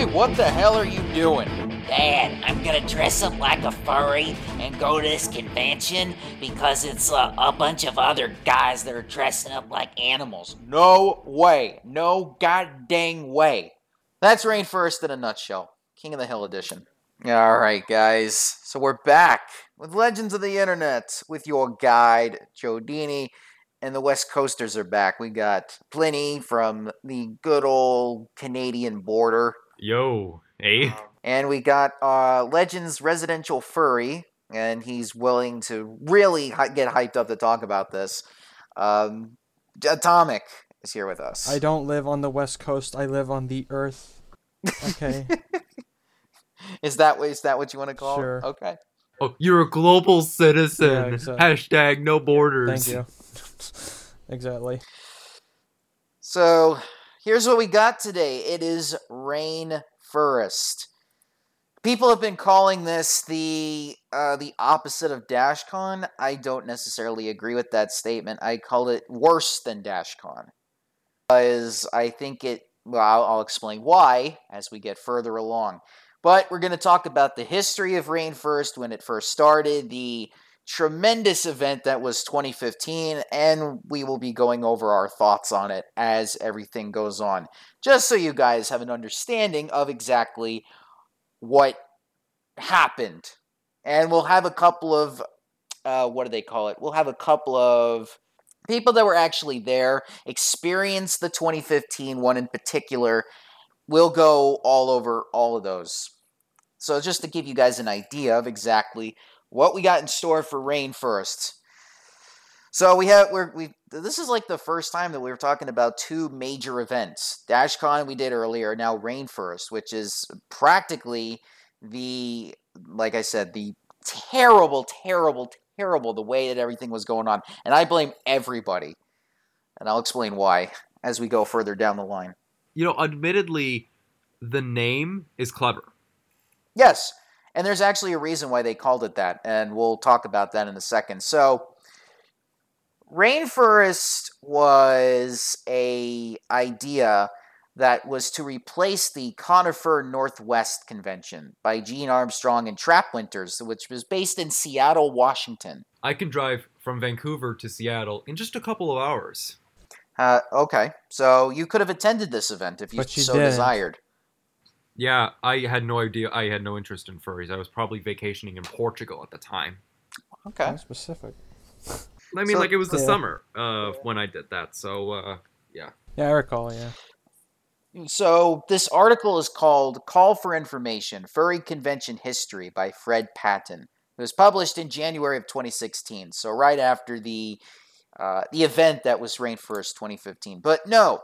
Bobby, what the hell are you doing? Dad, I'm gonna dress up like a furry and go to this convention because it's uh, a bunch of other guys that are dressing up like animals. No way. No goddamn way. That's RainFurrest in a nutshell. King of the Hill edition. Alright, guys. So we're back with Legends of the Internet with your guide, Joe Dini. And the West Coasters are back. We got Pliny from the good old Canadian border. Yo, hey. And we got uh, Legends Residential Furry, and he's willing to really hi- get hyped up to talk about this. Um, Atomic is here with us. I don't live on the West Coast. I live on the Earth. Okay. is that what is that what you want to call? it? Sure. Okay. Oh, you're a global citizen. Yeah, exactly. Hashtag no borders. Thank you. exactly. So here's what we got today. It is Rain Forest. People have been calling this the uh, the opposite of DashCon. I don't necessarily agree with that statement. I call it worse than DashCon because I think it. Well, I'll, I'll explain why as we get further along. But we're going to talk about the history of RainFurrest, when it first started, the tremendous event that was 2015, and we will be going over our thoughts on it as everything goes on, just so you guys have an understanding of exactly what happened. And we'll have a couple of, uh, what do they call it? We'll have a couple of people that were actually there, experienced the 2015 one in particular. We'll go all over all of those. So, just to give you guys an idea of exactly what we got in store for RainFurrest. So we have we're we this is like the first time that we were talking about two major events. DashCon we did earlier, now RainFurrest, which is practically the like I said, the terrible, terrible, terrible the way that everything was going on. And I blame everybody. And I'll explain why as we go further down the line. You know, admittedly, the name is clever. Yes, and there's actually a reason why they called it that, and we'll talk about that in a second. So, RainFurrest was a idea that was to replace the ConiFur Northwest Convention by Gene Armstrong and Trap Winters, which was based in Seattle, Washington. I can drive from Vancouver to Seattle in just a couple of hours. Uh, okay, so you could have attended this event if you But you so didn't. desired. Yeah, I had no idea. I had no interest in furries. I was probably vacationing in Portugal at the time. Okay. How specific. I mean, So- like it was the Yeah. summer uh, when I did that. So, uh, yeah. Yeah, I recall. Yeah. So this article is called "Call for Information: Furry Convention History" by Fred Patten. It was published in January of 2016, so right after the uh, the event that was RainFurrest 2015. But no,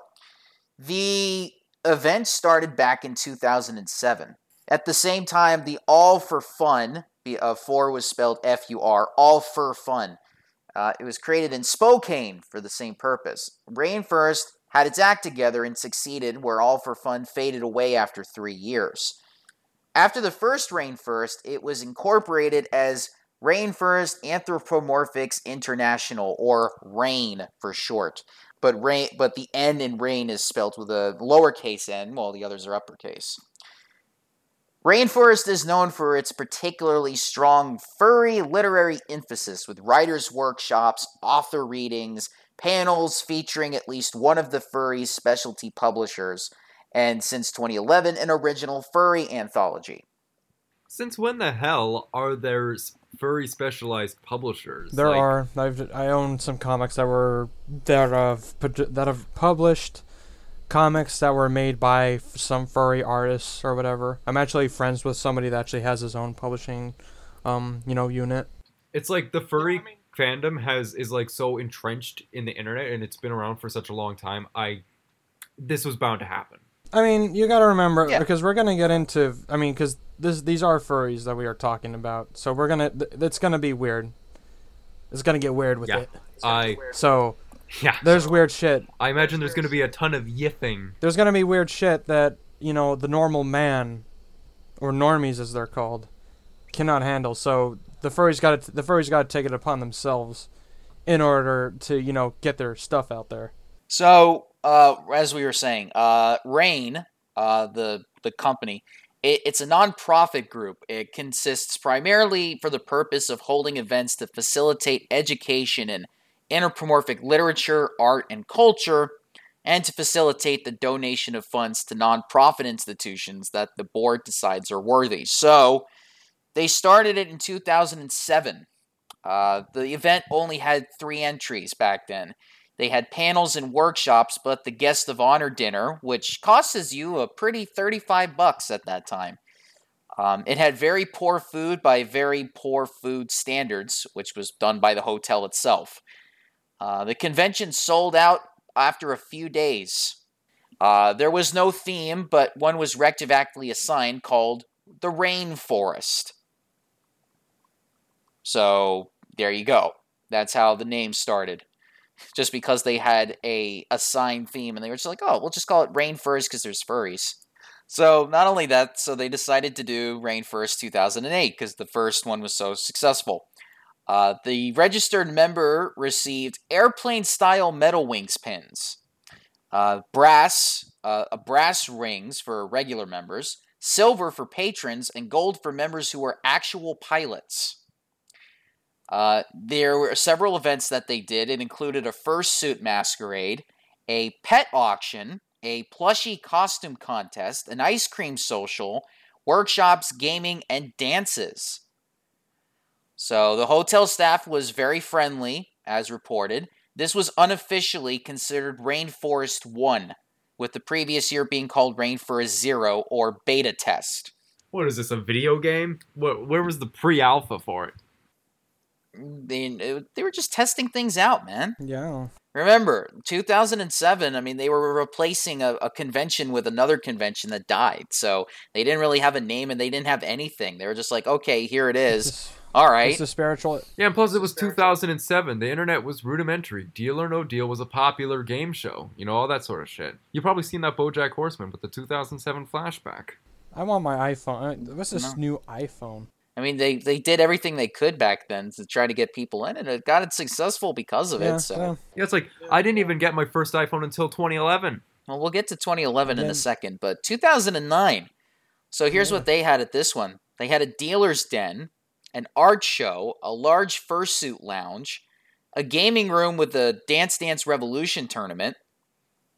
the event started back in 2007. At the same time, the All Fur Fun, uh, four was spelled F-U-R, All Fur Fun. Uh, it was created in Spokane for the same purpose. RainFurrest had its act together and succeeded, where All Fur Fun faded away after three years. After the first RainFurrest, it was incorporated as Rainforest Anthropomorphics International, or RAIN for short. But rain, but the N in RAIN is spelled with a lowercase n, while the others are uppercase. RainFurrest is known for its particularly strong furry literary emphasis with writers' workshops, author readings, panels featuring at least one of the furry specialty publishers, and since 2011, an original furry anthology. Since when the hell are there s- furry specialized publishers? There Like, are. I've I own some comics that were that have that have published comics that were made by some furry artists or whatever. I'm actually friends with somebody that actually has his own publishing, um, you know, unit. It's like the furry fandom has is like so entrenched in the internet and it's been around for such a long time. I this was bound to happen. I mean, you got to remember Yeah. because we're gonna get into. I mean, because this these are furries that we are talking about, so we're gonna. Th- it's gonna be weird. It's gonna get weird with Yeah. it. I So yeah. there's weird shit. I imagine there's going to be a ton of yipping. There's gonna be weird shit that you know the normal man, or normies as they're called, cannot handle. So the furries got to the furries got to take it upon themselves, in order to you know get their stuff out there. So, uh, as we were saying, uh, Rain uh, the the company. It, it's a nonprofit group. It consists primarily for the purpose of holding events to facilitate education in anthropomorphic literature, art, and culture, and to facilitate the donation of funds to nonprofit institutions that the board decides are worthy. So they started it in 2007. Uh, the event only had three entries back then. They had panels and workshops, but the guest of honor dinner, which costs you a pretty 35 bucks at that time. Um, it had very poor food by very poor food standards, which was done by the hotel itself. Uh, the convention sold out after a few days. Uh, there was no theme, but one was retroactively assigned called the Rainforest. So there you go. That's how the name started. Just because they had a assigned theme and they were just like, oh, we'll just call it RainFurrest because there's furries. So not only that, so they decided to do RainFurrest 2008 because the first one was so successful. Uh, the registered member received airplane-style metal wings pins, uh, brass, uh, brass rings for regular members, silver for patrons, and gold for members who were actual pilots. Uh, there were several events that they did. It included a fursuit masquerade, a pet auction, a plushie costume contest, an ice cream social, workshops, gaming, and dances. So the hotel staff was very friendly, as reported. This was unofficially considered RainFurrest 1, with the previous year being called RainFurrest 0 or beta test. What is this, a video game? What, where was the pre alpha for it? They, uh, they were just testing things out, man. Yeah. Remember, 2007, I mean, they were replacing a, a, convention with another convention that died. So they didn't really have a name and they didn't have anything. They were just like, okay, here it is. All right. It's a spiritual. Yeah, and plus it was 2007. The internet was rudimentary. Deal or No Deal was a popular game show. You know, all that sort of shit. You've probably seen that Bojack Horseman with the 2007 flashback. I want my iPhone. Uh, what's this no. new iPhone? I mean, they, they did everything they could back then to try to get people in, and it got it successful because of yeah, it. So yeah. yeah, it's like I didn't even get my first iPhone until 2011. Well, we'll get to 2011 in a second, but 2009. So here's yeah. what they had at this one: they had a dealer's den, an art show, a large fursuit lounge, a gaming room with a Dance Dance Revolution tournament,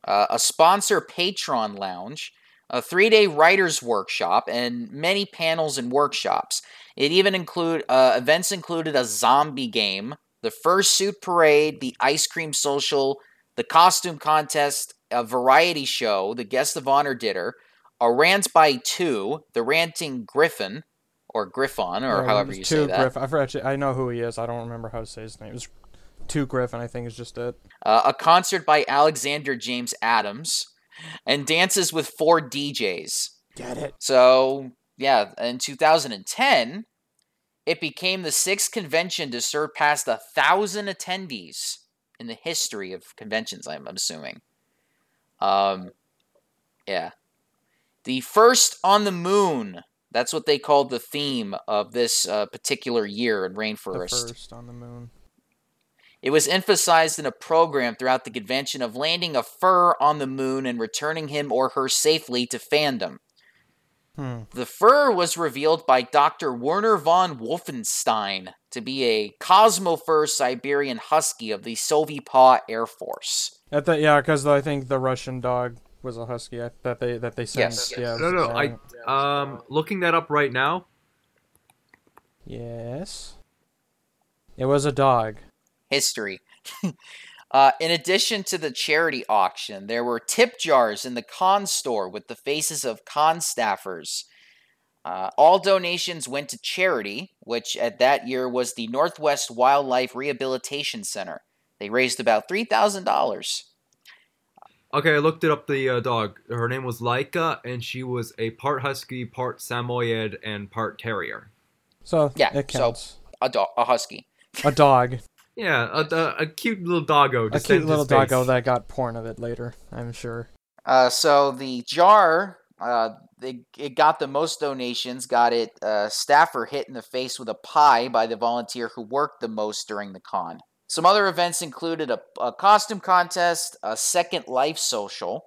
uh, a sponsor patron lounge, a three-day writers workshop, and many panels and workshops. It even include uh, events included a zombie game, the fursuit parade, the ice cream social, the costume contest, a variety show, the guest of honor dinner, a rant by two, the ranting griffin, or Griffon, or Yeah, however you say that. Griffin. I forgot. I know who he is. I don't remember how to say his name. It's two Griffin. I think is just it. Uh, a concert by Alexander James Adams, and dances with four DJs. Get it? So, yeah, in 2010, it became the sixth convention to surpass a thousand attendees in the history of conventions. I'm, I'm assuming. Um, yeah, the first on the moon. That's what they called the theme of this uh, particular year in RainFurrest. The first on the moon. It was emphasized in a program throughout the convention of landing a fur on the moon and returning him or her safely to fandom. Hmm. The fur was revealed by Dr. Werner von Wolfenstein to be a Cosmofur Siberian Husky of the Soviet Air Force. At the, yeah, because I think the Russian dog was a husky I- that they that they sent. Yes. Yeah. No, no, yeah. I um looking that up right now. Yes. It was a dog. History. uh, in addition to the charity auction, there were tip jars in the con store with the faces of con staffers. Uh, all donations went to charity, which at that year was the Northwest Wildlife Rehabilitation Center. They raised about $3,000. Okay, I looked it up. The uh, dog. Her name was Laika, and she was a part husky, part Samoyed, and part terrier. So Yeah, it so- counts. A, do- a husky. A dog, Yeah, a, a, a cute little doggo. a cute little his face. doggo that got porn of it later. I'm sure. Uh, so the jar, uh, they, it got the most donations. Got it. Uh, staffer hit in the face with a pie by the volunteer who worked the most during the con. Some other events included a, a costume contest, a Second Life social,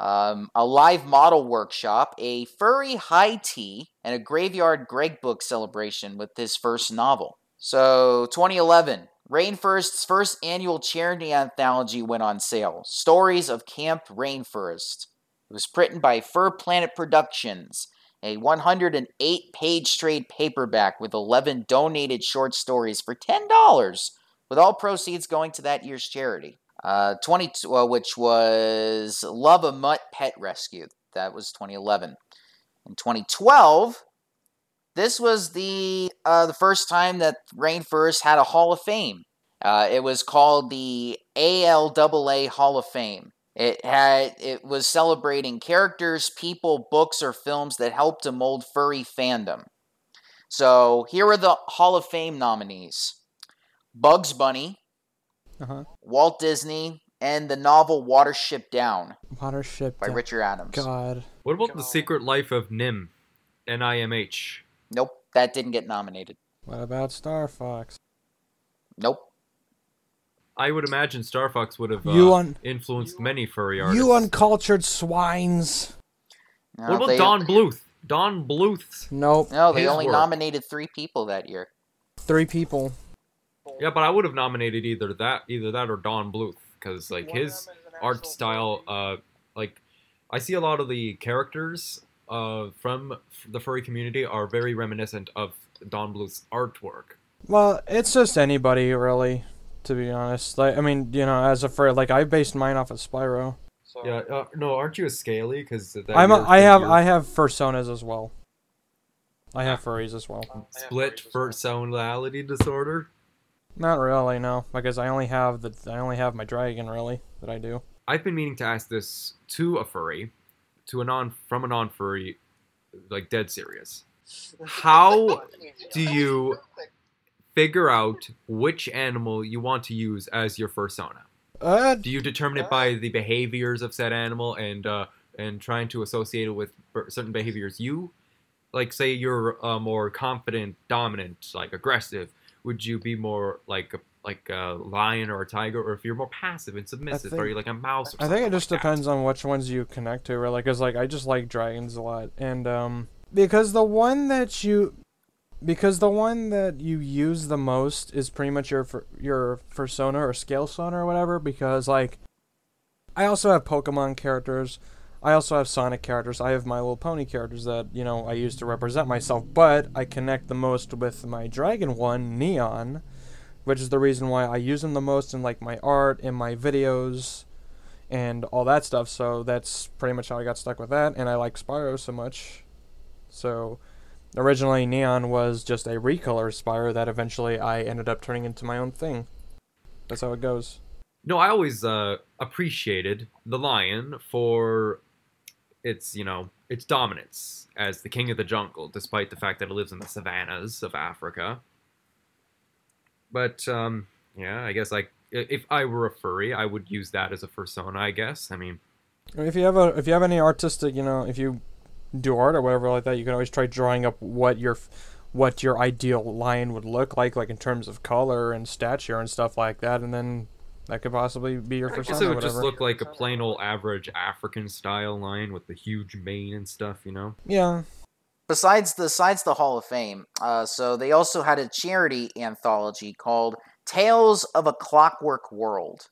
um, a live model workshop, a furry high tea, and a graveyard Greg book celebration with his first novel. So, 2011, RainFurrest's first annual charity anthology went on sale Stories of Camp RainFurrest. It was written by FurPlanet Productions, a 108 page trade paperback with 11 donated short stories for $10, with all proceeds going to that year's charity. Uh, 20, well, which was Love a Mutt Pet Rescue. That was 2011. In 2012, this was the uh, the first time that RainFurrest had a Hall of Fame. Uh, it was called the ALAA Hall of Fame. It had it was celebrating characters, people, books, or films that helped to mold furry fandom. So here are the Hall of Fame nominees: Bugs Bunny, Uh-huh. Walt Disney, and the novel Watership Down Watership. by Down. Richard Adams. God. What about the Secret Life of NIMH? N I M H. Nope, that didn't get nominated. What about Star Fox? Nope. I would imagine Star Fox would have uh, You un- influenced many furry artists. You uncultured swines. No, what about they, Don Bluth? Don Bluth. Nope. No, they only work? nominated three people that year. Three people. Yeah, but I would have nominated either that, either that or Don Bluth, because like his art style, uh, like I see a lot of the characters, uh, from the furry community are very reminiscent of Don Bluth's artwork. Well, it's just anybody really, to be honest. Like, I mean, you know, as a furry, like I based mine off of Spyro. Yeah, uh, no, aren't you a scaly? Because I'm. A, I have. I have fursonas as well. I have furries as well. split personality disorder. Not really, no, because I only have the. I only have my dragon really that I do. I've been meaning to ask this to a furry, to a non from a non furry, like dead serious. How do you figure out which animal you want to use as your fursona? Uh, Do you determine it by the behaviors of said animal and uh, and trying to associate it with certain behaviors you like? Say you're uh, more confident, dominant, like aggressive. Would you be more like a like a lion or a tiger, or if you're more passive and submissive, think- are you like a mouse? Or I think it just like that? depends on which ones you connect to, really. Because like I just like dragons a lot, and um, because the one that you, because the one that you use the most is pretty much your your persona or scale sona or whatever. Because like, I also have Pokemon characters. I also have Sonic characters. I have My Little Pony characters that you know I use to represent myself. But I connect the most with my dragon one, Neon, which is the reason why I use them the most in like my art, in my videos, and all that stuff. So that's pretty much how I got stuck with that. And I like Spyro so much. So originally, Neon was just a recolor Spyro that eventually I ended up turning into my own thing. That's how it goes. No, I always uh, appreciated the lion for its, you know, its dominance as the king of the jungle, despite the fact that it lives in the savannas of Africa. But um, yeah, I guess like if I were a furry, I would use that as a persona. I guess. I mean, If you have a, if you have any artistic, you know, if you do art or whatever like that, you can always try drawing up what your, what your ideal lion would look like, like in terms of color and stature and stuff like that, and then that could possibly be your I persona. guess it would just look like a plain old average African style lion with the huge mane and stuff. You know. Yeah. Besides the besides the Hall of Fame, uh, so they also had a charity anthology called Tales of a Clockwork World.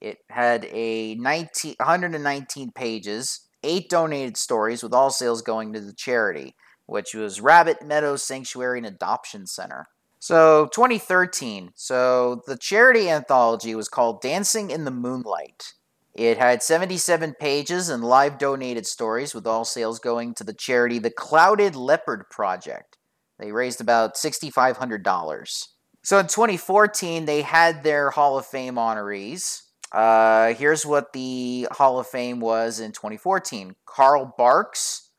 It had a 19, 119 pages, eight donated stories, with all sales going to the charity, which was Rabbit Meadow Sanctuary and Adoption Center. So 2013. So the charity anthology was called Dancing in the Moonlight. It had 77 pages and live donated stories, with all sales going to the charity The Clouded Leopard Project. They raised about $6,500. So in 2014, they had their Hall of Fame honorees. Uh, here's what the Hall of Fame was in 2014 Carl Barks,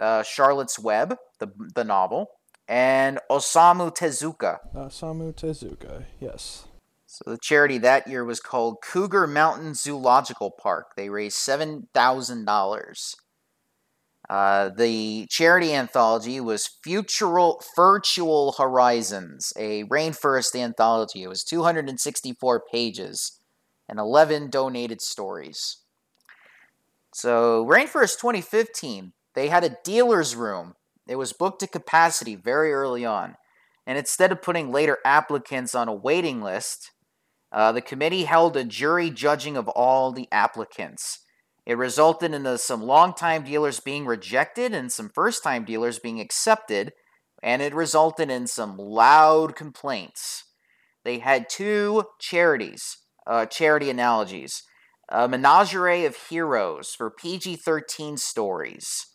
uh, Charlotte's Web, the, the novel, and Osamu Tezuka. Osamu Tezuka. Yes. So the charity that year was called Cougar Mountain Zoological Park. They raised seven thousand dollars. Uh, the charity anthology was Futural Virtual Horizons, a RainFurrest anthology. It was 264 pages and 11 donated stories. So, RainFurrest 2015, they had a dealer's room. It was booked to capacity very early on. And instead of putting later applicants on a waiting list, uh, the committee held a jury judging of all the applicants. It resulted in uh, some long-time dealers being rejected and some first-time dealers being accepted, and it resulted in some loud complaints. They had two charities, uh, charity analogies. A menagerie of heroes for PG 13 stories.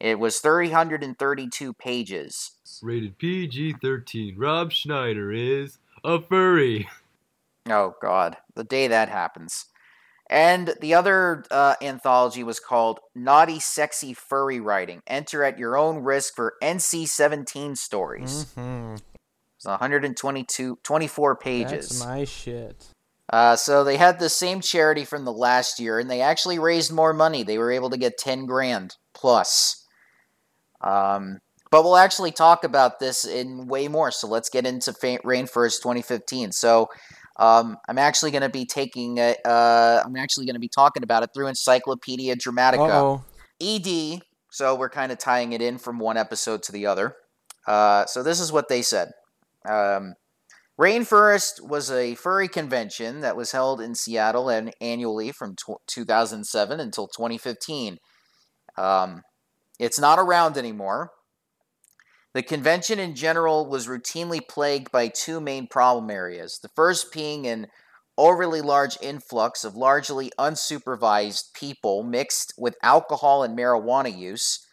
It was 332 pages. Rated PG 13. Rob Schneider is a furry. Oh, God. The day that happens. And the other uh, anthology was called Naughty Sexy Furry Writing. Enter at your own risk for NC 17 stories. hmm It's 122, 24 pages. That's my shit. Uh, so they had the same charity from the last year, and they actually raised more money. They were able to get ten grand plus. Um, but we'll actually talk about this in way more. So let's get into RainFurrest 2015. So um, I'm actually going to be taking. A, uh, I'm actually going to be talking about it through Encyclopedia Dramatica. Uh-oh. ED. So we're kind of tying it in from one episode to the other. Uh, so this is what they said. Um, RainFurrest was a furry convention that was held in Seattle and annually from tw 2007 until 2015. Um, it's not around anymore. The convention in general was routinely plagued by two main problem areas. The first being an overly large influx of largely unsupervised people mixed with alcohol and marijuana use,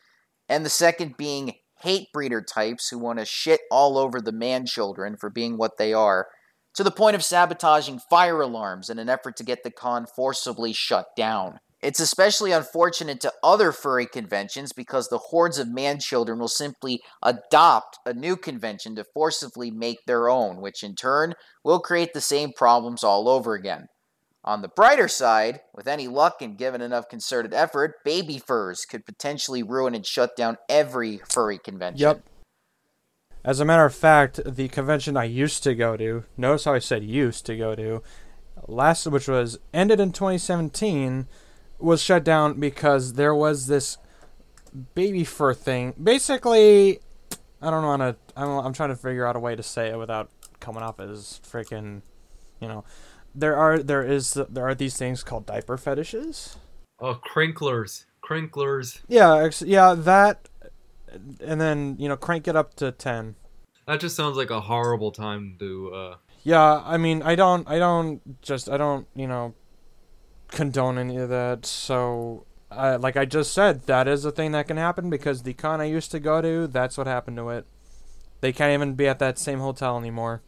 and the second being hate breeder types who want to shit all over the man children for being what they are, to the point of sabotaging fire alarms in an effort to get the con forcibly shut down. It's especially unfortunate to other furry conventions because the hordes of man children will simply adopt a new convention to forcibly make their own, which in turn will create the same problems all over again. On the brighter side, with any luck and given enough concerted effort, baby furs could potentially ruin and shut down every furry convention. Yep. As a matter of fact, the convention I used to go to, notice how I said used to go to, last which was ended in 2017, was shut down because there was this baby fur thing. Basically, I don't want to. I'm, I'm trying to figure out a way to say it without coming off as freaking, you know. There are there is there are these things called diaper fetishes. Oh, crinklers. Crinklers. Yeah, ex- yeah, that, and then you know crank it up to ten. That just sounds like a horrible time to. Uh, Yeah, I mean, I don't, I don't just, I don't, you know, condone any of that. So, uh, like I just said, that is a thing that can happen because the con I used to go to, that's what happened to it. They can't even be at that same hotel anymore,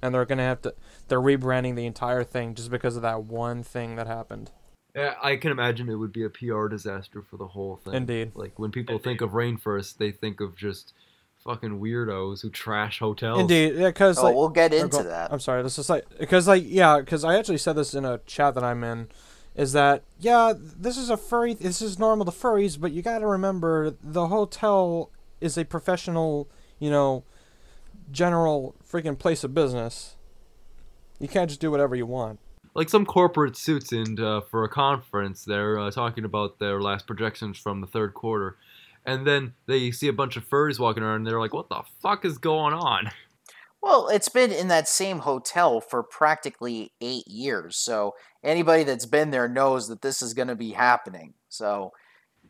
and they're gonna have to. They're rebranding the entire thing just because of that one thing that happened. yeah, I can imagine it would be a PR disaster for the whole thing. Indeed. Like when people think of RainFurrest, they think of just fucking weirdos who trash hotels. Indeed, yeah, because Oh, like we'll get into go- that. I'm sorry. This is like because like yeah, because I actually said this in a chat that I'm in. Is that yeah? This is a furry. This is normal to furries, but you got to remember the hotel is a professional, you know, general freaking place of business. You can't just do whatever you want. Like some corporate suits in uh, for a conference, they're uh, talking about their last projections from the third quarter, and then they see a bunch of furries walking around, and they're like, "What the fuck is going on?" Well, it's been in that same hotel for practically eight years, so anybody that's been there knows that this is going to be happening. So,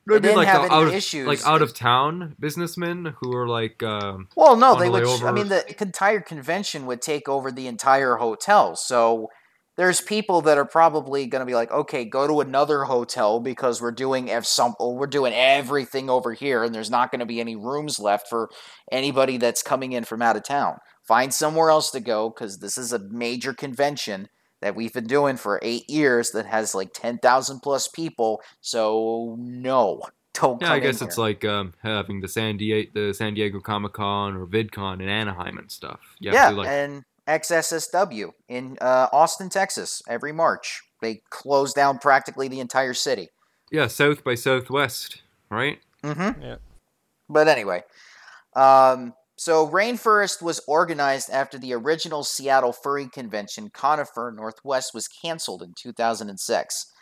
Maybe didn't like have any out of, issues. like out of town businessmen who are like, um, well, no, they the would. I mean, the entire convention would take over the entire hotel. So, there's people that are probably going to be like, okay, go to another hotel because we're doing ev- some, we're doing everything over here, and there's not going to be any rooms left for anybody that's coming in from out of town. Find somewhere else to go because this is a major convention that we've been doing for eight years that has like ten thousand plus people. So no, don't. yeah, I guess it's here. like um, having the San Diego, the San Diego Comic Con or VidCon in Anaheim and stuff. You yeah, to, like, and SXSW in uh, Austin, Texas, every March. They close down practically the entire city. yeah, South by Southwest, right? Mm-hmm. Yeah. But anyway, um, so RainFurrest was organized after the original Seattle Furry Convention, ConiFur Northwest, was canceled in 2006.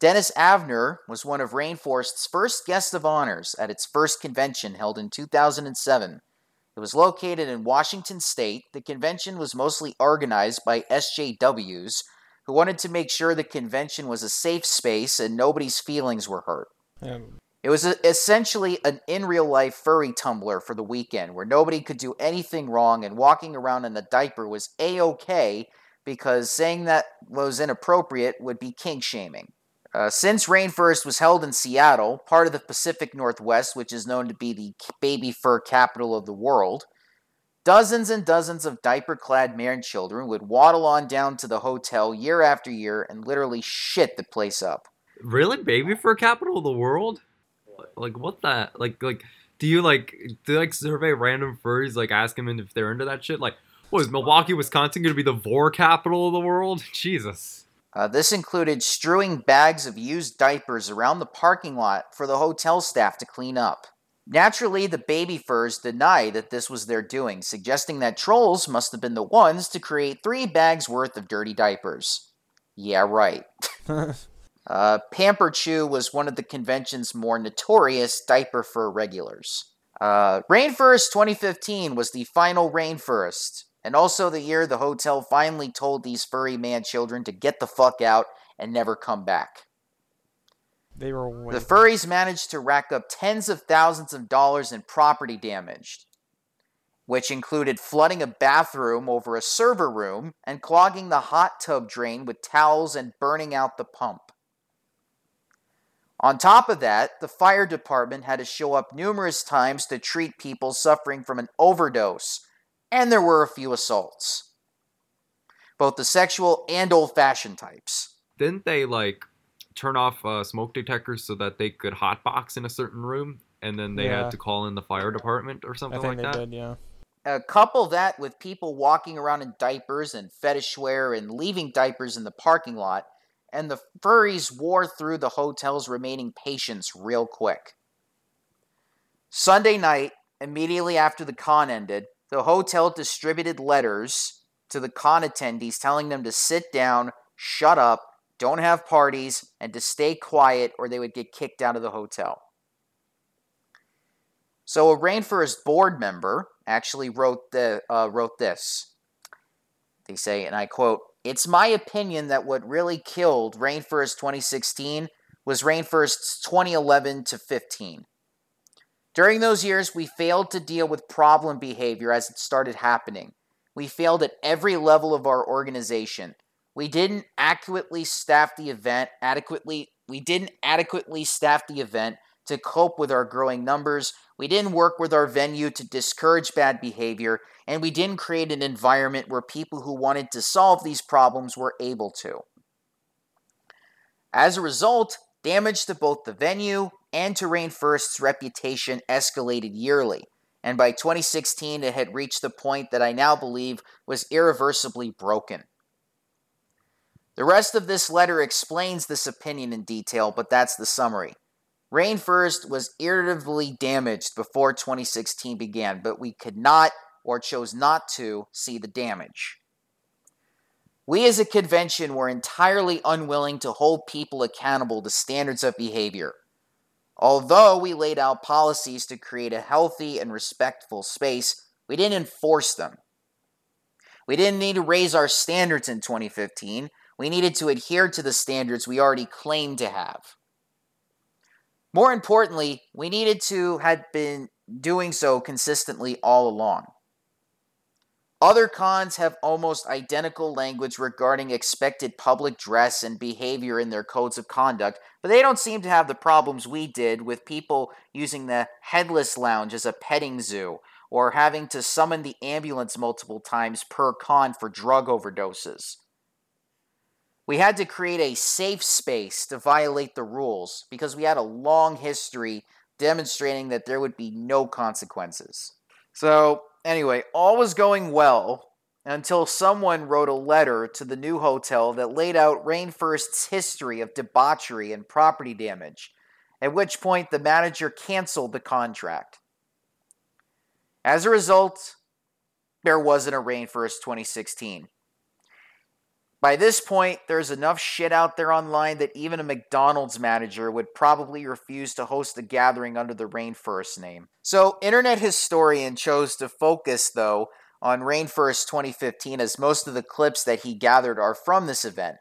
Dennis Avner was one of RainFurrest's first guests of honors at its first convention held in 2007. It was located in Washington state. The convention was mostly organized by SJWs who wanted to make sure the convention was a safe space and nobody's feelings were hurt. Um, It was a, essentially an in real life furry Tumblr for the weekend where nobody could do anything wrong and walking around in a diaper was a okay because saying that was inappropriate would be kink shaming. Uh, since RainFurrest was held in Seattle, part of the Pacific Northwest, which is known to be the baby fur capital of the world, dozens and dozens of diaper clad man children would waddle on down to the hotel year after year and literally shit the place up. Really, baby fur capital of the world? Like what the like like? Do you like do you, like survey random furries like ask them if they're into that shit? Like, what is Milwaukee, Wisconsin gonna be the vor capital of the world? Jesus. Uh, this included strewing bags of used diapers around the parking lot for the hotel staff to clean up. Naturally, the baby furs deny that this was their doing, suggesting that trolls must have been the ones to create three bags worth of dirty diapers. Yeah, right. Uh, Pamper Chew was one of the convention's more notorious diaper fur regulars. Uh, RainFurrest 2015 was the final RainFurrest, and also the year the hotel finally told these furry man children to get the fuck out and never come back. they were The furries managed to rack up tens of thousands of dollars in property damage, which included flooding a bathroom over a server room and clogging the hot tub drain with towels and burning out the pump. On top of that, the fire department had to show up numerous times to treat people suffering from an overdose, and there were a few assaults. Both the sexual and old fashioned types. Didn't they like turn off uh, smoke detectors so that they could hotbox in a certain room, and then they Yeah. had to call in the fire department or I something think like they that? did, yeah. Uh, couple that with people walking around in diapers and fetish wear and leaving diapers in the parking lot, and the furries wore through the hotel's remaining patients real quick. Sunday night, immediately after the con ended, the hotel distributed letters to the con attendees telling them to sit down, shut up, don't have parties, and to stay quiet or they would get kicked out of the hotel. So a RainFurrest board member actually wrote the uh, wrote this. They say, and I quote: "It's my opinion that what really killed RainFurrest 2016 was RainFurrest's 2011 to 15. During those years, we failed to deal with problem behavior as it started happening. We failed at every level of our organization. We didn't adequately staff the event adequately. We didn't adequately staff the event to cope with our growing numbers. We didn't work with our venue to discourage bad behavior, and we didn't create an environment where people who wanted to solve these problems were able to. As a result, damage to both the venue and Terrain First's reputation escalated yearly, and by 2016 it had reached the point that I now believe was irreversibly broken. The rest of this letter explains this opinion in detail, but that's the summary. RainFurrest was irritably damaged before 2016 began, but we could not or chose not to see the damage. We as a convention were entirely unwilling to hold people accountable to standards of behavior. Although we laid out policies to create a healthy and respectful space, we didn't enforce them. We didn't need to raise our standards in 2015. We needed to adhere to the standards we already claimed to have. More importantly, we needed to had been doing so consistently all along. Other cons have almost identical language regarding expected public dress and behavior in their codes of conduct, but they don't seem to have the problems we did with people using the headless lounge as a petting zoo or having to summon the ambulance multiple times per con for drug overdoses. We had to create a safe space to violate the rules because we had a long history demonstrating that there would be no consequences. So, anyway, all was going well until someone wrote a letter to the new hotel that laid out RainFurrest's history of debauchery and property damage, at which point the manager canceled the contract. As a result, there wasn't a RainFurrest 2016. By this point, there's enough shit out there online that even a McDonald's manager would probably refuse to host a gathering under the RainFurrest name. So, internet historian chose to focus, though, on RainFurrest 2015 as most of the clips that he gathered are from this event.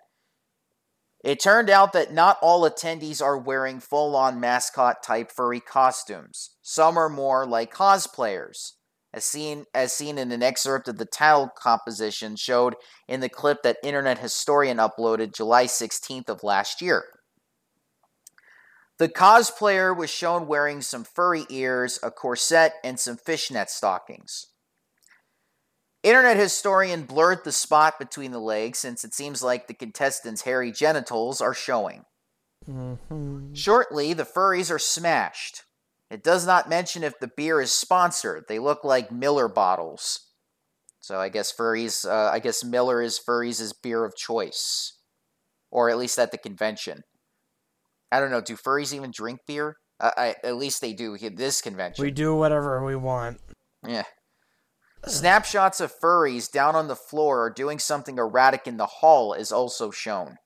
It turned out that not all attendees are wearing full on mascot type furry costumes. Some are more like cosplayers as seen as seen in an excerpt of the title composition showed in the clip that Internet Historian uploaded July 16th of last year. The cosplayer was shown wearing some furry ears, a corset, and some fishnet stockings. Internet historian blurred the spot between the legs since it seems like the contestants' hairy genitals are showing. Mm-hmm. Shortly, the furries are smashed. It does not mention if the beer is sponsored. They look like Miller bottles. So I guess furries. Uh, I guess Miller is furries' beer of choice, or at least at the convention. I don't know. Do furries even drink beer? Uh, I, at least they do at this convention. We do whatever we want. Yeah. Snapshots of furries down on the floor or doing something erratic in the hall is also shown.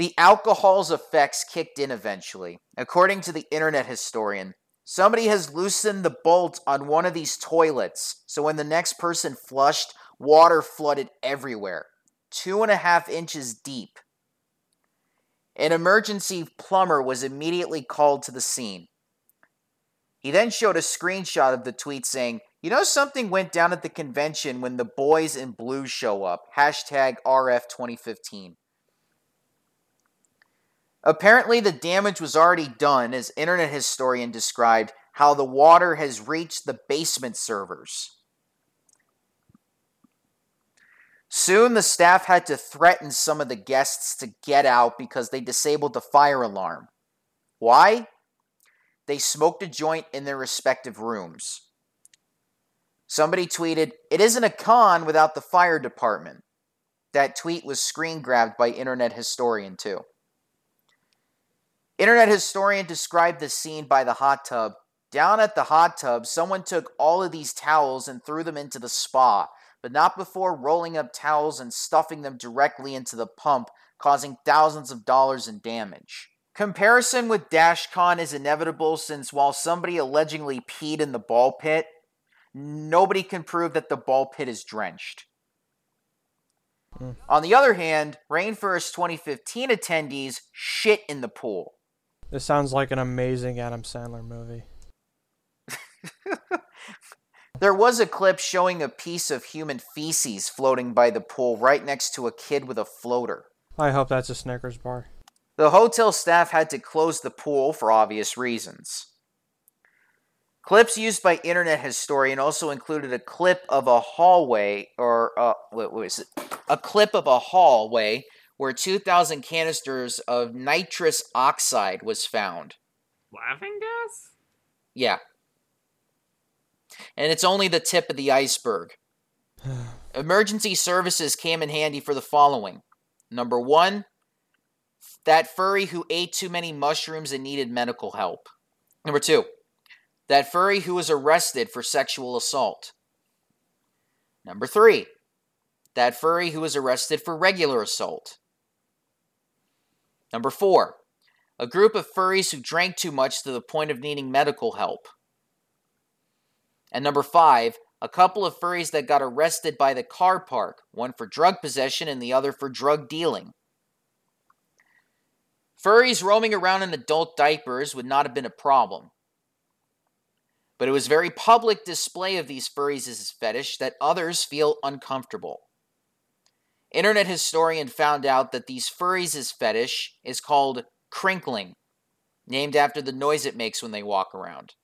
The alcohol's effects kicked in eventually. According to the internet historian, somebody has loosened the bolt on one of these toilets, so when the next person flushed, water flooded everywhere, two and a half inches deep. An emergency plumber was immediately called to the scene. He then showed a screenshot of the tweet saying, You know, something went down at the convention when the boys in blue show up. Hashtag RF2015. Apparently, the damage was already done, as internet historian described how the water has reached the basement servers. Soon, the staff had to threaten some of the guests to get out because they disabled the fire alarm. Why? They smoked a joint in their respective rooms. Somebody tweeted, It isn't a con without the fire department. That tweet was screen grabbed by Internet Historian, too. Internet Historian described the scene by the hot tub. Down at the hot tub, someone took all of these towels and threw them into the spa, but not before rolling up towels and stuffing them directly into the pump, causing thousands of dollars in damage. Comparison with DashCon is inevitable since while somebody allegedly peed in the ball pit, nobody can prove that the ball pit is drenched. Hmm. On the other hand, RainFurrest 2015 attendees shit in the pool. This sounds like an amazing Adam Sandler movie. There was a clip showing a piece of human feces floating by the pool right next to a kid with a floater. I hope that's a Snickers bar. The hotel staff had to close the pool for obvious reasons. Clips used by Internet Historian also included a clip of a hallway, or uh, what was it? A clip of a hallway where 2,000 canisters of nitrous oxide was found. Laughing gas? Yeah. And it's only the tip of the iceberg. Emergency services came in handy for the following. Number one, that furry who ate too many mushrooms and needed medical help. Number two, that furry who was arrested for sexual assault. Number three, that furry who was arrested for regular assault. Number four, a group of furries who drank too much to the point of needing medical help. And number five, a couple of furries that got arrested by the car park, one for drug possession and the other for drug dealing. Furries roaming around in adult diapers would not have been a problem. But it was very public display of these furries as a fetish that others feel uncomfortable. Internet historian found out that these furries' fetish is called crinkling, named after the noise it makes when they walk around.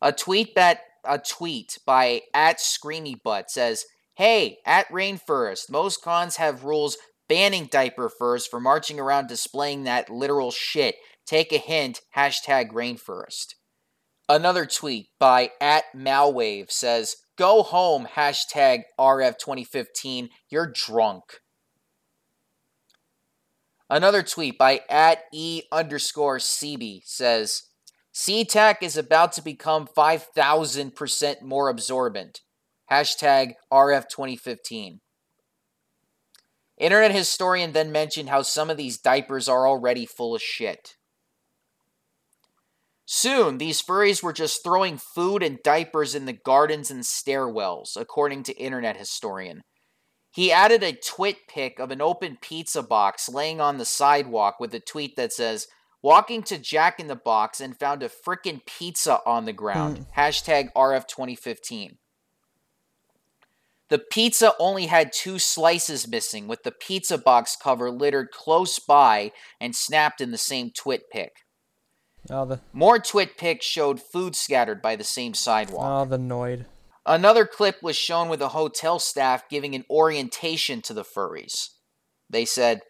A tweet that a tweet by at Screamy Butt says, "Hey, at RainFurrest, most cons have rules banning diaper furs for marching around displaying that literal shit. Take a hint. Hashtag RainFurrest." Another tweet by at Malwave says, "Go home." Hashtag RF2015. You're drunk. Another tweet by at E underscore CB says, SeaTac is about to become 5,000% more absorbent. Hashtag RF2015. Internet historian then mentioned how some of these diapers are already full of shit. Soon, these furries were just throwing food and diapers in the gardens and stairwells, according to internet historian. He added a twit pic of an open pizza box laying on the sidewalk with a tweet that says, Walking to Jack in the Box and found a frickin' pizza on the ground. Hmm. Hashtag RF2015. The pizza only had two slices missing, with the pizza box cover littered close by and snapped in the same twit pic. Oh, the More twit pics showed food scattered by the same sidewalk. oh the Noid. Another clip was shown with a hotel staff giving an orientation to the furries. They said,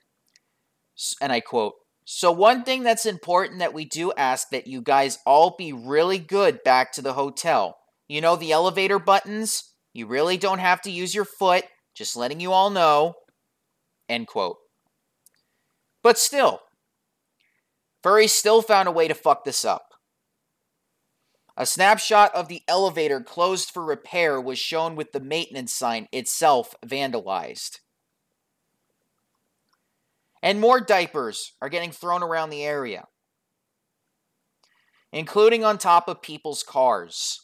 and I quote, So, one thing that's important that we do ask that you guys all be really good back to the hotel. You know the elevator buttons? You really don't have to use your foot, just letting you all know. End quote. But still, furries still found a way to fuck this up. A snapshot of the elevator closed for repair was shown with the maintenance sign itself vandalized. And more diapers are getting thrown around the area, including on top of people's cars.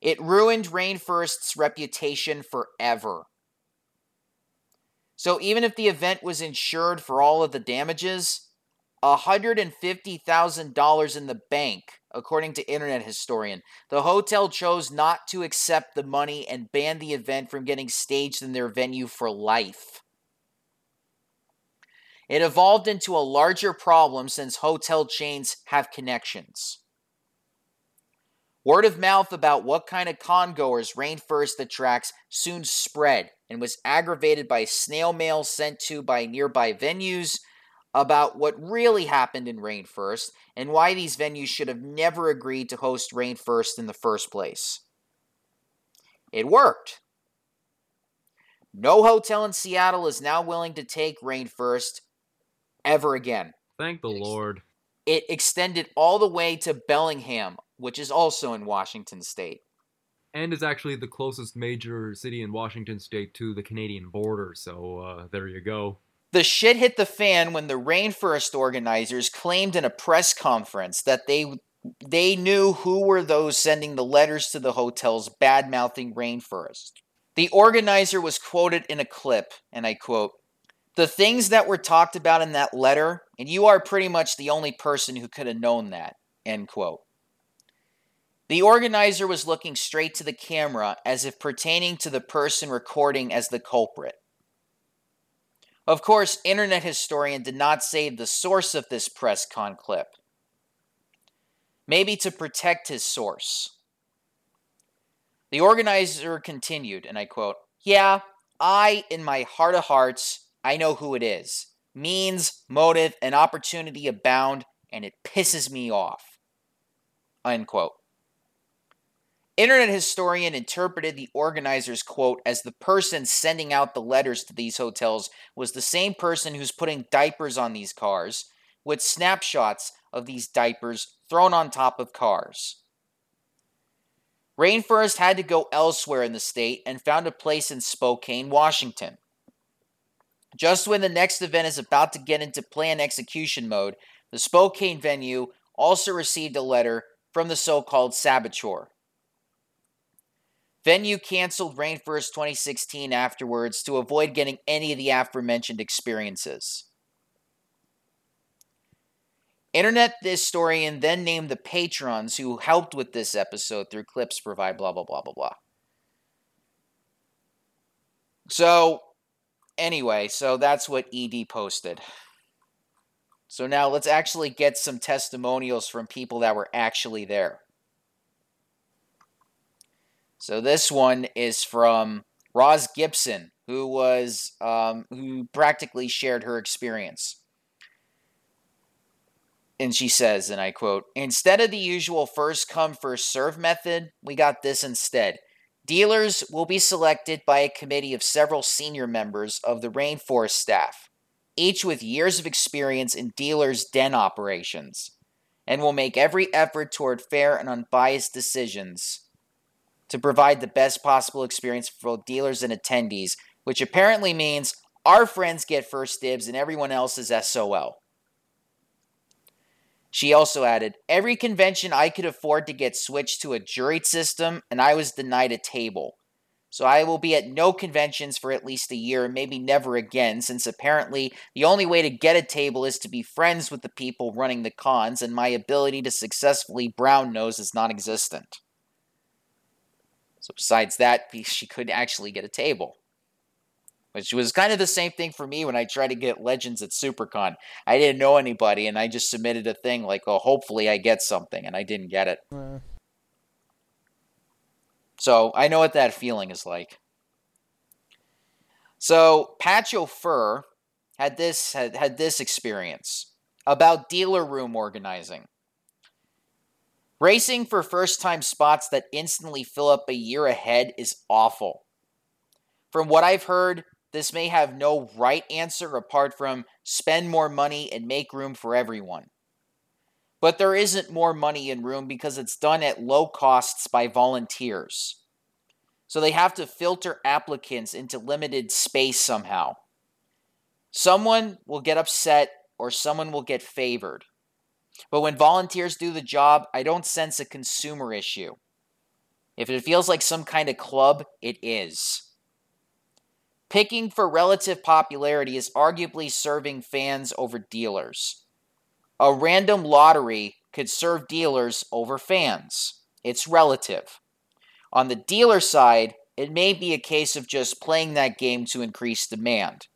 It ruined RainFurrest's reputation forever. So even if the event was insured for all of the damages, $150,000 in the bank, according to internet historian. The hotel chose not to accept the money and banned the event from getting staged in their venue for life. It evolved into a larger problem since hotel chains have connections. Word of mouth about what kind of congoers RainFurrest attracts soon spread and was aggravated by snail mail sent to by nearby venues about what really happened in RainFurrest and why these venues should have never agreed to host RainFurrest in the first place. It worked. No hotel in Seattle is now willing to take RainFurrest ever again. Thank the Lord. It extended all the way to Bellingham, which is also in Washington state. And is actually the closest major city in Washington state to the Canadian border, so uh, there you go. The shit hit the fan when the RainFurrest organizers claimed in a press conference that they they knew who were those sending the letters to the hotels bad mouthing RainFurrest. The organizer was quoted in a clip, and I quote, The things that were talked about in that letter, and you are pretty much the only person who could have known that. End quote. The organizer was looking straight to the camera as if pertaining to the person recording as the culprit. Of course, internet historian did not say the source of this press con clip. Maybe to protect his source. The organizer continued, and I quote, Yeah, I, in my heart of hearts, I know who it is. Means, motive, and opportunity abound, and it pisses me off. Unquote. Internet historian interpreted the organizer's quote as the person sending out the letters to these hotels was the same person who's putting diapers on these cars, with snapshots of these diapers thrown on top of cars. RainFurrest had to go elsewhere in the state and found a place in Spokane, Washington. Just when the next event is about to get into plan execution mode, the Spokane venue also received a letter from the so called saboteur. Venue canceled RainFurrest 2016 afterwards to avoid getting any of the aforementioned experiences. Internet historian then named the patrons who helped with this episode through clips provide blah blah blah blah blah. So, anyway, so that's what ED posted. So now let's actually get some testimonials from people that were actually there. So this one is from Roz Gibson, who was um, who practically shared her experience. And she says, and I quote, instead of the usual first come, first serve method, we got this instead. Dealers will be selected by a committee of several senior members of the RainFurrest staff, each with years of experience in dealers' den operations, and will make every effort toward fair and unbiased decisions to provide the best possible experience for both dealers and attendees which apparently means our friends get first dibs and everyone else is SOL. She also added, Every convention I could afford to get switched to a juried system, and I was denied a table. So I will be at no conventions for at least a year, maybe never again, since apparently the only way to get a table is to be friends with the people running the cons, and my ability to successfully brown nose is non existent. So, besides that, she couldn't actually get a table. Which was kind of the same thing for me when I tried to get Legends at SuperCon. I didn't know anybody, and I just submitted a thing like, oh, hopefully I get something, and I didn't get it. Uh, So I know what that feeling is like. So Patch O'Furr had this had, had this experience about dealer room organizing. Racing for first time spots that instantly fill up a year ahead is awful. From what I've heard, this may have no right answer apart from spend more money and make room for everyone. But there isn't more money in room because it's done at low costs by volunteers. So they have to filter applicants into limited space somehow. Someone will get upset or someone will get favored. But when volunteers do the job, I don't sense a consumer issue. If it feels like some kind of club, it is. Picking for relative popularity is arguably serving fans over dealers. A random lottery could serve dealers over fans. It's relative. On the dealer side, it may be a case of just playing that game to increase demand.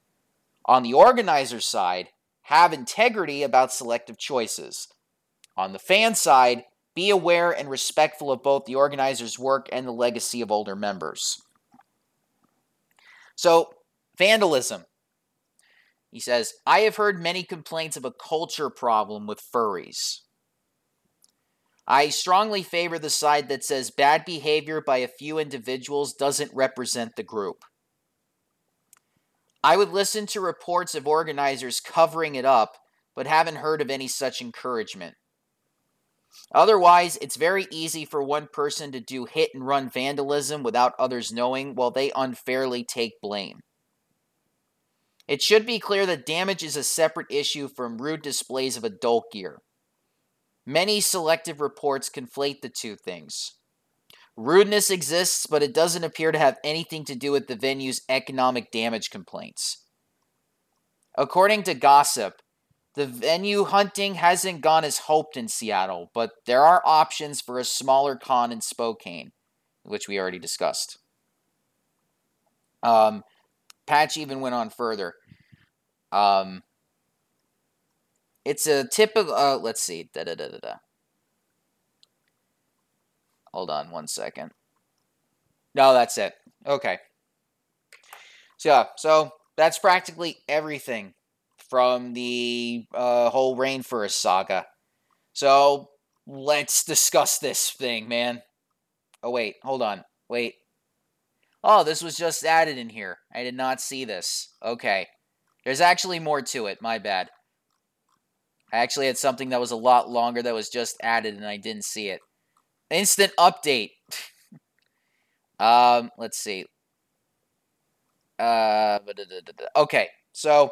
On the organizer side, have integrity about selective choices. On the fan side, be aware and respectful of both the organizer's work and the legacy of older members. So, vandalism. He says, I have heard many complaints of a culture problem with furries. I strongly favor the side that says bad behavior by a few individuals doesn't represent the group. I would listen to reports of organizers covering it up, but haven't heard of any such encouragement. Otherwise, it's very easy for one person to do hit and run vandalism without others knowing while they unfairly take blame. It should be clear that damage is a separate issue from rude displays of adult gear. Many selective reports conflate the two things. Rudeness exists, but it doesn't appear to have anything to do with the venue's economic damage complaints. According to gossip, the venue hunting hasn't gone as hoped in Seattle, but there are options for a smaller con in Spokane, which we already discussed. Um, Patch even went on further. Um, it's a typical. Uh, let's see. Da da da da da. Hold on one second. No, that's it. Okay. So so that's practically everything from the uh, whole RainFurrest saga. So let's discuss this thing, man. Oh wait, hold on. Wait. Oh, this was just added in here. I did not see this. Okay. There's actually more to it. My bad. I actually had something that was a lot longer that was just added and I didn't see it. Instant update. um, let's see. Uh, okay, so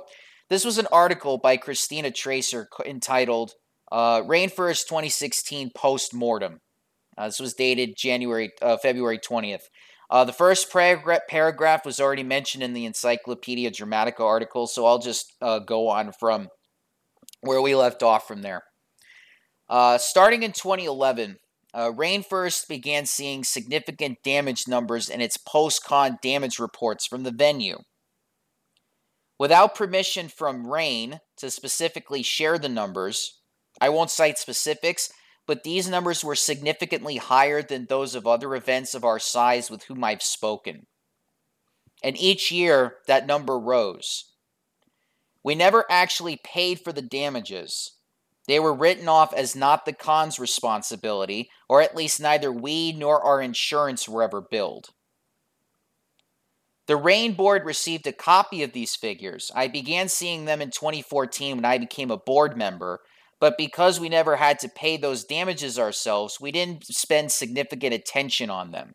this was an article by Christina Tracer entitled uh, "RainFurrest 2016 Post Mortem." Uh, this was dated January, uh, February 20th. Uh, the first paragra- paragraph was already mentioned in the Encyclopedia Dramatica article, so I'll just uh, go on from where we left off from there. Uh, starting in 2011, uh, RainFurrest began seeing significant damage numbers in its post con damage reports from the venue. Without permission from Rain to specifically share the numbers, I won't cite specifics, but these numbers were significantly higher than those of other events of our size with whom I've spoken. And each year, that number rose. We never actually paid for the damages. They were written off as not the con's responsibility, or at least neither we nor our insurance were ever billed. The Rain Board received a copy of these figures. I began seeing them in 2014 when I became a board member, but because we never had to pay those damages ourselves, we didn't spend significant attention on them.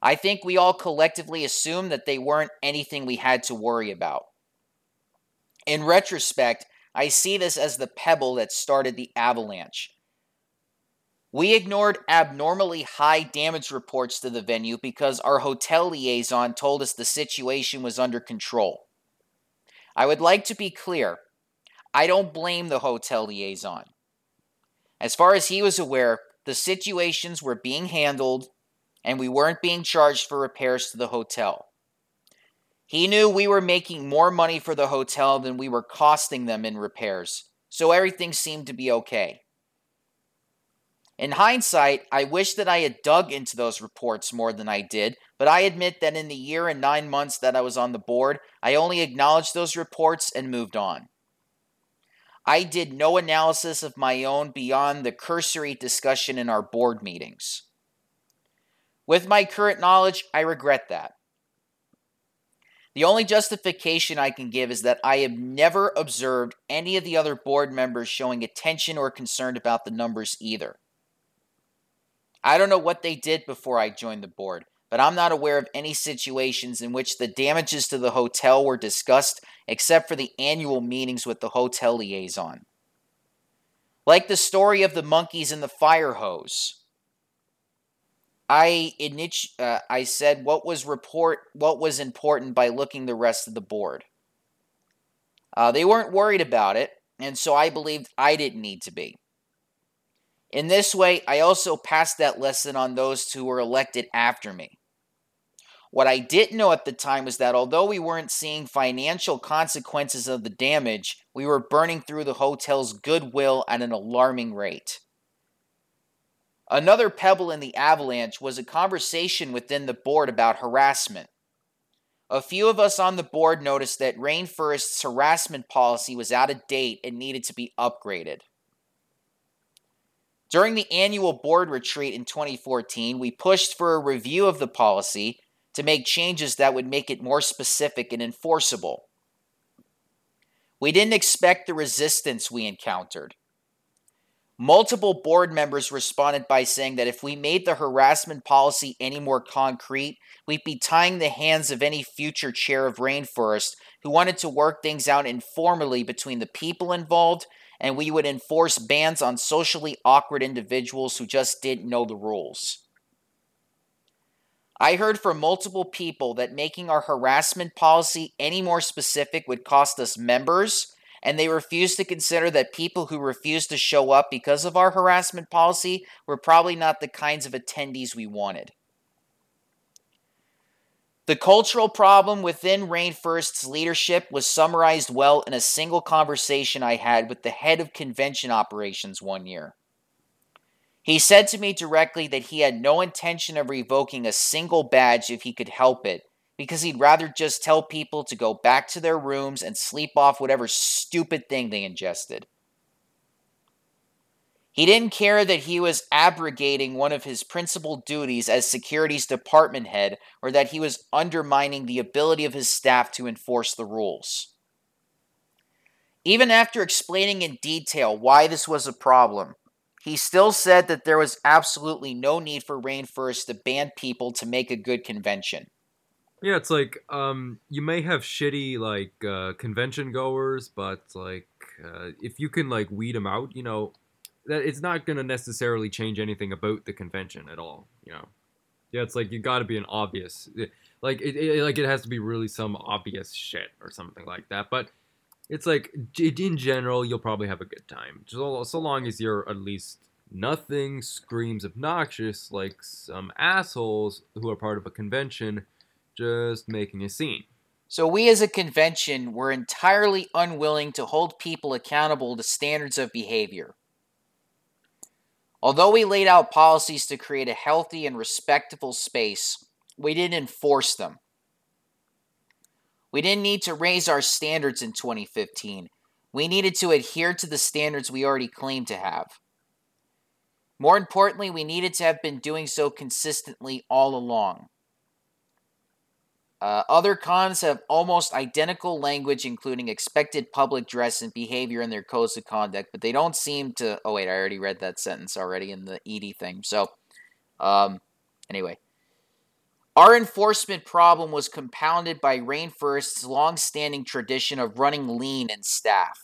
I think we all collectively assumed that they weren't anything we had to worry about. In retrospect, I see this as the pebble that started the avalanche. We ignored abnormally high damage reports to the venue because our hotel liaison told us the situation was under control. I would like to be clear I don't blame the hotel liaison. As far as he was aware, the situations were being handled and we weren't being charged for repairs to the hotel. He knew we were making more money for the hotel than we were costing them in repairs, so everything seemed to be okay. In hindsight, I wish that I had dug into those reports more than I did, but I admit that in the year and nine months that I was on the board, I only acknowledged those reports and moved on. I did no analysis of my own beyond the cursory discussion in our board meetings. With my current knowledge, I regret that. The only justification I can give is that I have never observed any of the other board members showing attention or concern about the numbers either. I don't know what they did before I joined the board, but I'm not aware of any situations in which the damages to the hotel were discussed except for the annual meetings with the hotel liaison. Like the story of the monkeys and the fire hose. I init- uh, I said what was report what was important by looking the rest of the board. Uh, they weren't worried about it, and so I believed I didn't need to be. In this way, I also passed that lesson on those who were elected after me. What I didn't know at the time was that although we weren't seeing financial consequences of the damage, we were burning through the hotel's goodwill at an alarming rate. Another pebble in the avalanche was a conversation within the board about harassment. A few of us on the board noticed that RainFurrest's harassment policy was out of date and needed to be upgraded. During the annual board retreat in 2014, we pushed for a review of the policy to make changes that would make it more specific and enforceable. We didn't expect the resistance we encountered. Multiple board members responded by saying that if we made the harassment policy any more concrete, we'd be tying the hands of any future chair of RainFurrest who wanted to work things out informally between the people involved, and we would enforce bans on socially awkward individuals who just didn't know the rules. I heard from multiple people that making our harassment policy any more specific would cost us members and they refused to consider that people who refused to show up because of our harassment policy were probably not the kinds of attendees we wanted. The cultural problem within RainFurrest's leadership was summarized well in a single conversation I had with the head of convention operations one year. He said to me directly that he had no intention of revoking a single badge if he could help it, because he'd rather just tell people to go back to their rooms and sleep off whatever stupid thing they ingested. He didn't care that he was abrogating one of his principal duties as securities department head or that he was undermining the ability of his staff to enforce the rules. Even after explaining in detail why this was a problem, he still said that there was absolutely no need for RainFurrest to ban people to make a good convention. Yeah, it's like um, you may have shitty like uh, convention goers, but like uh, if you can like weed them out, you know, that it's not gonna necessarily change anything about the convention at all. You know, yeah, it's like you got to be an obvious, eh, like it, it, like it has to be really some obvious shit or something like that. But it's like in general, you'll probably have a good time, so so long as you're at least nothing screams obnoxious like some assholes who are part of a convention just making a scene. So, we as a convention were entirely unwilling to hold people accountable to standards of behavior. Although we laid out policies to create a healthy and respectful space, we didn't enforce them. We didn't need to raise our standards in 2015. We needed to adhere to the standards we already claimed to have. More importantly, we needed to have been doing so consistently all along. Uh, other cons have almost identical language, including expected public dress and behavior in their codes of conduct, but they don't seem to. Oh, wait, I already read that sentence already in the ED thing. So, um, anyway. Our enforcement problem was compounded by RainFurrest's long-standing tradition of running lean in staff.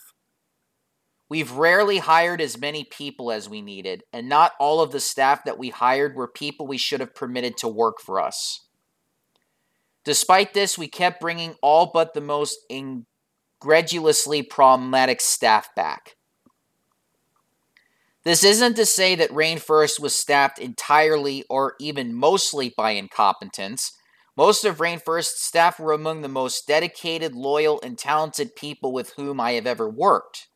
We've rarely hired as many people as we needed, and not all of the staff that we hired were people we should have permitted to work for us. Despite this, we kept bringing all but the most incredulously problematic staff back. This isn't to say that RainFurrest was staffed entirely or even mostly by incompetence. Most of RainFurrest's staff were among the most dedicated, loyal, and talented people with whom I have ever worked.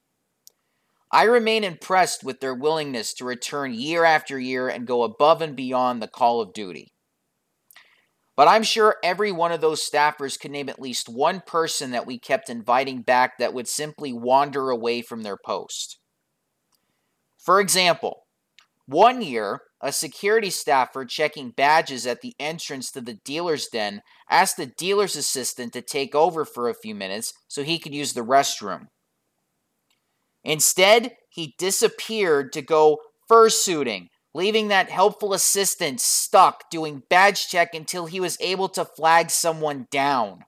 I remain impressed with their willingness to return year after year and go above and beyond the call of duty. But I'm sure every one of those staffers could name at least one person that we kept inviting back that would simply wander away from their post. For example, one year, a security staffer checking badges at the entrance to the dealer's den asked the dealer's assistant to take over for a few minutes so he could use the restroom. Instead, he disappeared to go fursuiting, leaving that helpful assistant stuck doing badge check until he was able to flag someone down.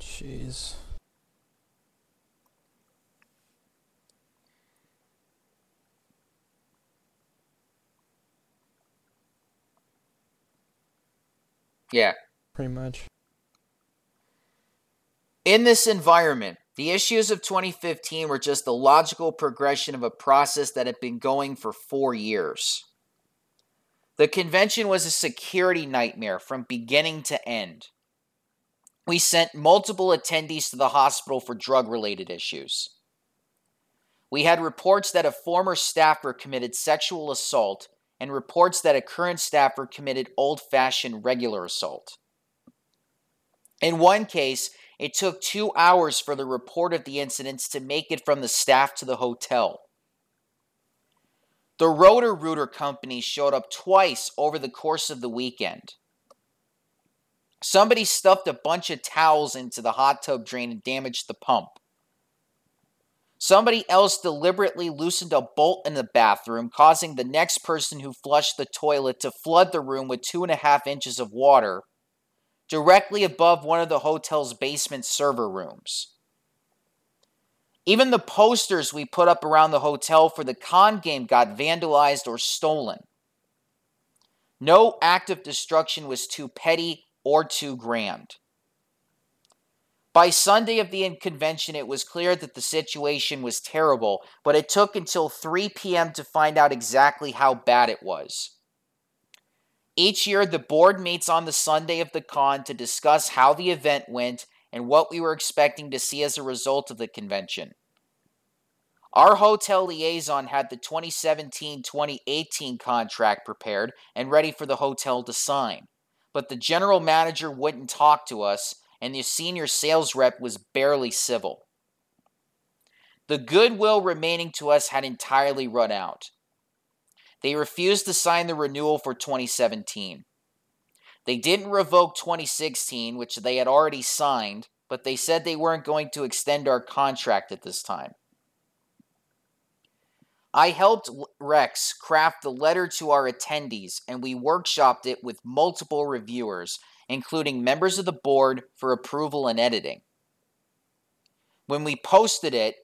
Jeez. Yeah. Pretty much. In this environment, the issues of 2015 were just the logical progression of a process that had been going for four years. The convention was a security nightmare from beginning to end. We sent multiple attendees to the hospital for drug related issues. We had reports that a former staffer committed sexual assault and reports that a current staffer committed old fashioned regular assault. In one case, it took two hours for the report of the incidents to make it from the staff to the hotel. The Roto-Rooter company showed up twice over the course of the weekend. Somebody stuffed a bunch of towels into the hot tub drain and damaged the pump. Somebody else deliberately loosened a bolt in the bathroom, causing the next person who flushed the toilet to flood the room with two and a half inches of water directly above one of the hotel's basement server rooms. Even the posters we put up around the hotel for the con game got vandalized or stolen. No act of destruction was too petty or too grand. By Sunday of the convention, it was clear that the situation was terrible, but it took until 3 p.m. to find out exactly how bad it was. Each year, the board meets on the Sunday of the con to discuss how the event went and what we were expecting to see as a result of the convention. Our hotel liaison had the 2017 2018 contract prepared and ready for the hotel to sign, but the general manager wouldn't talk to us and the senior sales rep was barely civil. The goodwill remaining to us had entirely run out. They refused to sign the renewal for 2017. They didn't revoke 2016, which they had already signed, but they said they weren't going to extend our contract at this time. I helped Rex craft the letter to our attendees, and we workshopped it with multiple reviewers including members of the board for approval and editing. When we posted it,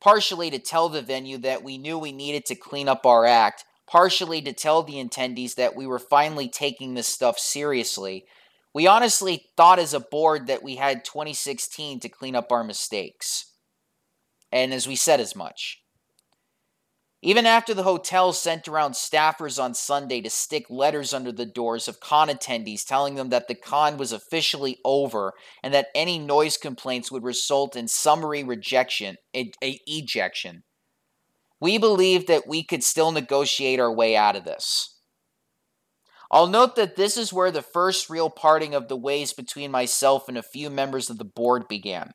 partially to tell the venue that we knew we needed to clean up our act, partially to tell the attendees that we were finally taking this stuff seriously, we honestly thought as a board that we had 2016 to clean up our mistakes. And as we said as much. Even after the hotel sent around staffers on Sunday to stick letters under the doors of con attendees telling them that the con was officially over and that any noise complaints would result in summary rejection, a ejection, we believed that we could still negotiate our way out of this. I'll note that this is where the first real parting of the ways between myself and a few members of the board began.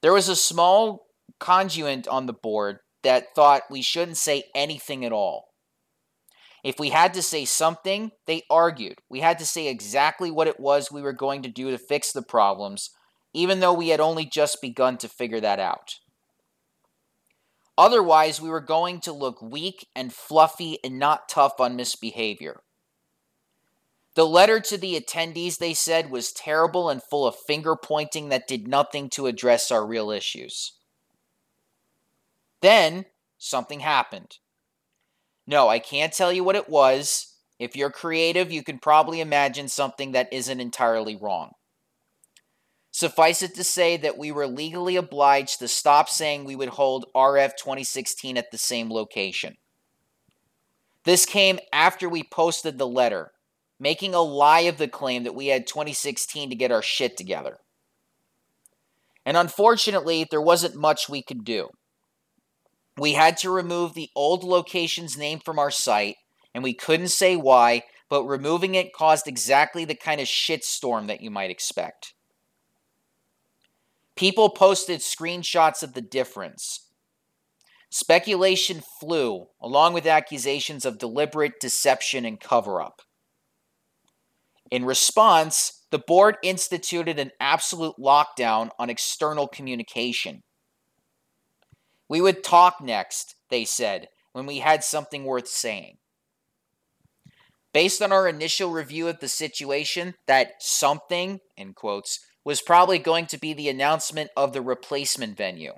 There was a small conduit on the board that thought we shouldn't say anything at all. If we had to say something, they argued. We had to say exactly what it was we were going to do to fix the problems, even though we had only just begun to figure that out. Otherwise, we were going to look weak and fluffy and not tough on misbehavior. The letter to the attendees, they said, was terrible and full of finger pointing that did nothing to address our real issues. Then something happened. No, I can't tell you what it was. If you're creative, you can probably imagine something that isn't entirely wrong. Suffice it to say that we were legally obliged to stop saying we would hold RF 2016 at the same location. This came after we posted the letter, making a lie of the claim that we had 2016 to get our shit together. And unfortunately, there wasn't much we could do. We had to remove the old location's name from our site, and we couldn't say why, but removing it caused exactly the kind of shitstorm that you might expect. People posted screenshots of the difference. Speculation flew, along with accusations of deliberate deception and cover up. In response, the board instituted an absolute lockdown on external communication. We would talk next, they said, when we had something worth saying. Based on our initial review of the situation, that something, in quotes, was probably going to be the announcement of the replacement venue.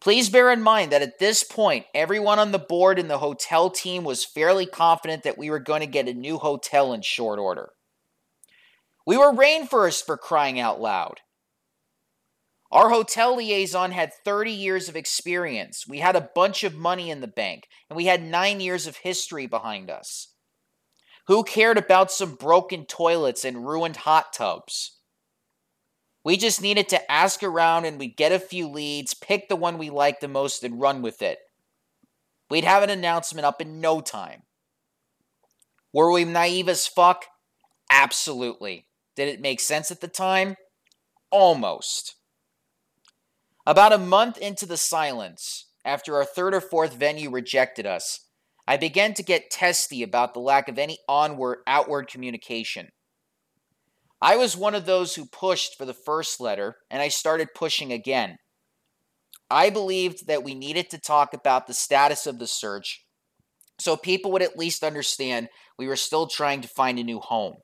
Please bear in mind that at this point, everyone on the board and the hotel team was fairly confident that we were going to get a new hotel in short order. We were RainFurrest for crying out loud. Our hotel liaison had 30 years of experience. We had a bunch of money in the bank, and we had nine years of history behind us. Who cared about some broken toilets and ruined hot tubs? We just needed to ask around and we'd get a few leads, pick the one we liked the most, and run with it. We'd have an announcement up in no time. Were we naive as fuck? Absolutely. Did it make sense at the time? Almost. About a month into the silence, after our third or fourth venue rejected us, I began to get testy about the lack of any onward outward communication. I was one of those who pushed for the first letter, and I started pushing again. I believed that we needed to talk about the status of the search so people would at least understand we were still trying to find a new home.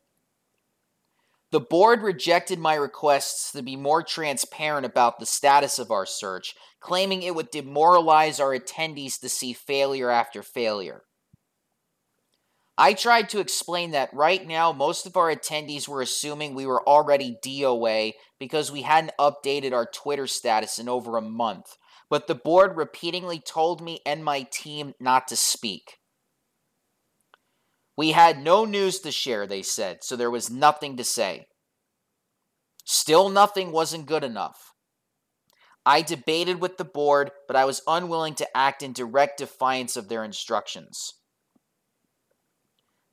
The board rejected my requests to be more transparent about the status of our search, claiming it would demoralize our attendees to see failure after failure. I tried to explain that right now, most of our attendees were assuming we were already DOA because we hadn't updated our Twitter status in over a month, but the board repeatedly told me and my team not to speak. We had no news to share, they said, so there was nothing to say. Still, nothing wasn't good enough. I debated with the board, but I was unwilling to act in direct defiance of their instructions.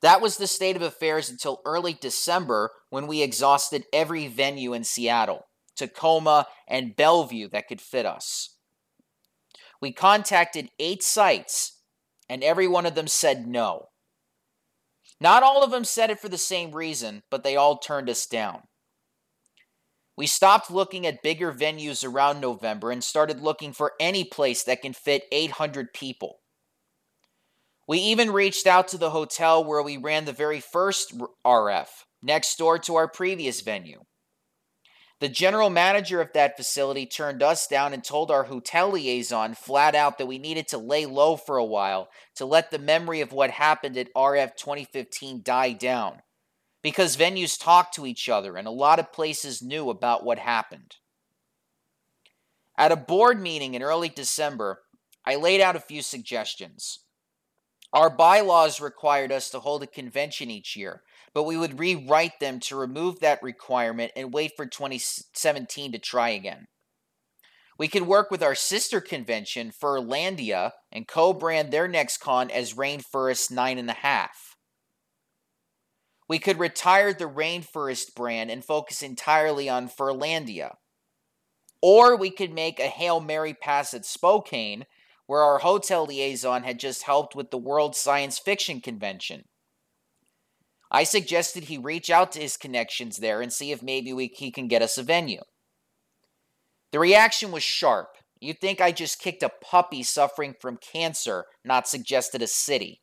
That was the state of affairs until early December when we exhausted every venue in Seattle, Tacoma, and Bellevue that could fit us. We contacted eight sites, and every one of them said no. Not all of them said it for the same reason, but they all turned us down. We stopped looking at bigger venues around November and started looking for any place that can fit 800 people. We even reached out to the hotel where we ran the very first RF, next door to our previous venue. The general manager of that facility turned us down and told our hotel liaison flat out that we needed to lay low for a while to let the memory of what happened at RF 2015 die down. Because venues talk to each other and a lot of places knew about what happened. At a board meeting in early December, I laid out a few suggestions. Our bylaws required us to hold a convention each year, but we would rewrite them to remove that requirement and wait for 2017 to try again. We could work with our sister convention, Furlandia, and co brand their next con as RainFurrest 9.5. We could retire the RainFurrest brand and focus entirely on Furlandia. Or we could make a Hail Mary pass at Spokane where our hotel liaison had just helped with the World Science Fiction Convention. I suggested he reach out to his connections there and see if maybe we, he can get us a venue. The reaction was sharp. You'd think I just kicked a puppy suffering from cancer, not suggested a city.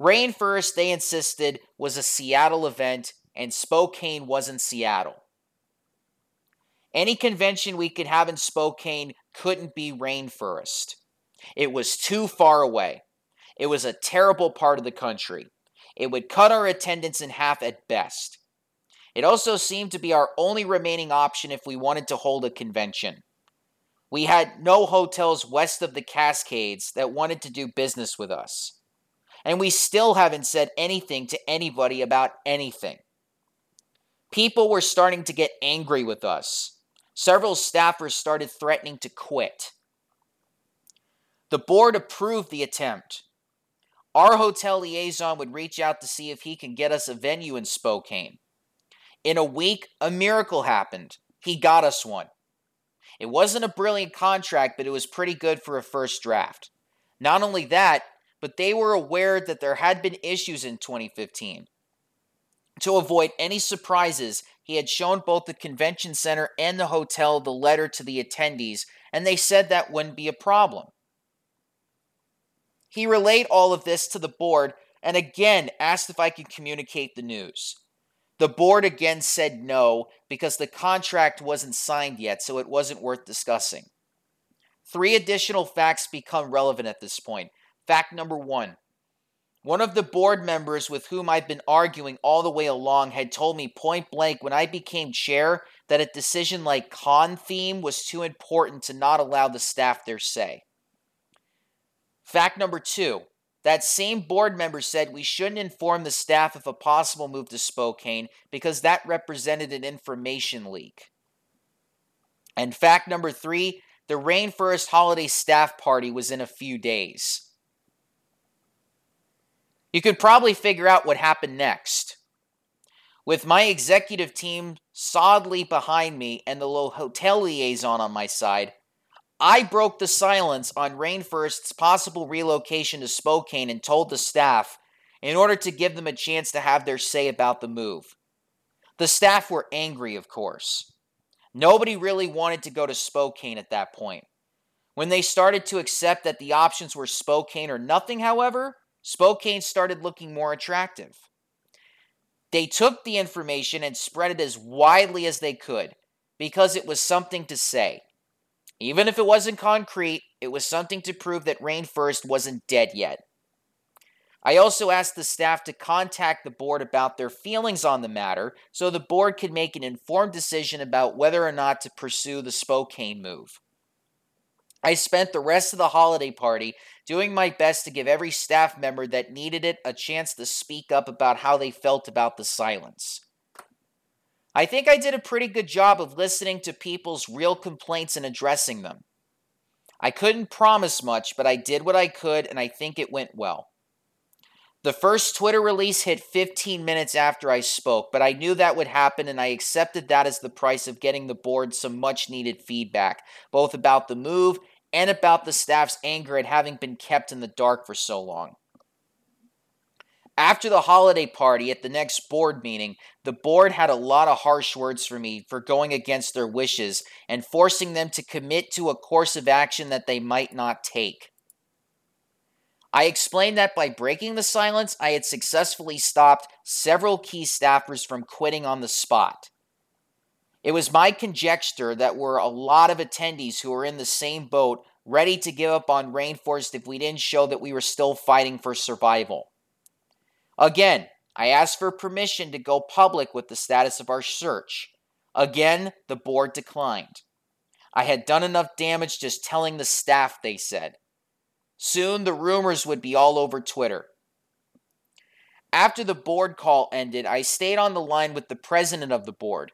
RainFurrest, they insisted, was a Seattle event, and Spokane wasn't Seattle. Any convention we could have in Spokane couldn't be RainFurrest. It was too far away. It was a terrible part of the country. It would cut our attendance in half at best. It also seemed to be our only remaining option if we wanted to hold a convention. We had no hotels west of the Cascades that wanted to do business with us. And we still haven't said anything to anybody about anything. People were starting to get angry with us. Several staffers started threatening to quit. The board approved the attempt. Our hotel liaison would reach out to see if he can get us a venue in Spokane. In a week, a miracle happened. He got us one. It wasn't a brilliant contract, but it was pretty good for a first draft. Not only that, but they were aware that there had been issues in 2015. To avoid any surprises, he had shown both the convention center and the hotel the letter to the attendees, and they said that wouldn't be a problem. He relayed all of this to the board and again asked if I could communicate the news. The board again said no because the contract wasn't signed yet, so it wasn't worth discussing. Three additional facts become relevant at this point. Fact number one one of the board members with whom I've been arguing all the way along had told me point blank when I became chair that a decision like con theme was too important to not allow the staff their say. Fact number two that same board member said we shouldn't inform the staff of a possible move to Spokane because that represented an information leak. And fact number three the RainFurrest Holiday staff party was in a few days. You could probably figure out what happened next. With my executive team solidly behind me and the hotel liaison on my side, I broke the silence on RainFurrest's possible relocation to Spokane and told the staff in order to give them a chance to have their say about the move. The staff were angry, of course. Nobody really wanted to go to Spokane at that point. When they started to accept that the options were Spokane or nothing, however, Spokane started looking more attractive. They took the information and spread it as widely as they could because it was something to say. Even if it wasn't concrete, it was something to prove that RainFurrest wasn't dead yet. I also asked the staff to contact the board about their feelings on the matter so the board could make an informed decision about whether or not to pursue the Spokane move. I spent the rest of the holiday party doing my best to give every staff member that needed it a chance to speak up about how they felt about the silence. I think I did a pretty good job of listening to people's real complaints and addressing them. I couldn't promise much, but I did what I could, and I think it went well. The first Twitter release hit 15 minutes after I spoke, but I knew that would happen, and I accepted that as the price of getting the board some much needed feedback, both about the move and about the staff's anger at having been kept in the dark for so long. After the holiday party at the next board meeting, the board had a lot of harsh words for me for going against their wishes and forcing them to commit to a course of action that they might not take. I explained that by breaking the silence, I had successfully stopped several key staffers from quitting on the spot. It was my conjecture that were a lot of attendees who were in the same boat, ready to give up on RainFurrest if we didn't show that we were still fighting for survival. Again, I asked for permission to go public with the status of our search. Again, the board declined. I had done enough damage just telling the staff, they said. Soon the rumors would be all over Twitter. After the board call ended, I stayed on the line with the president of the board.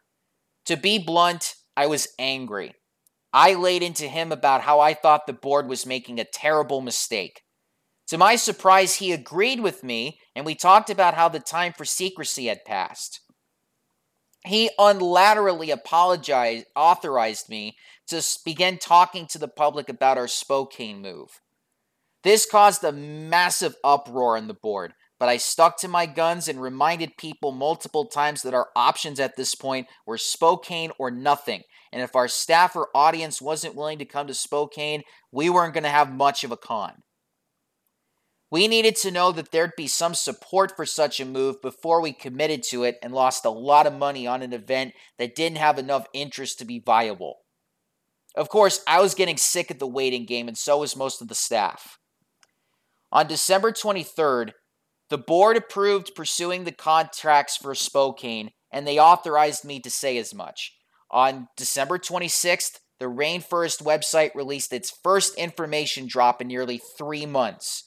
To be blunt, I was angry. I laid into him about how I thought the board was making a terrible mistake. To my surprise, he agreed with me, and we talked about how the time for secrecy had passed. He unilaterally apologized, authorized me to begin talking to the public about our Spokane move. This caused a massive uproar in the board, but I stuck to my guns and reminded people multiple times that our options at this point were Spokane or nothing. And if our staff or audience wasn't willing to come to Spokane, we weren't going to have much of a con. We needed to know that there'd be some support for such a move before we committed to it and lost a lot of money on an event that didn't have enough interest to be viable. Of course, I was getting sick of the waiting game, and so was most of the staff. On December 23rd, the board approved pursuing the contracts for Spokane, and they authorized me to say as much. On December 26th, the RainFurrest website released its first information drop in nearly three months.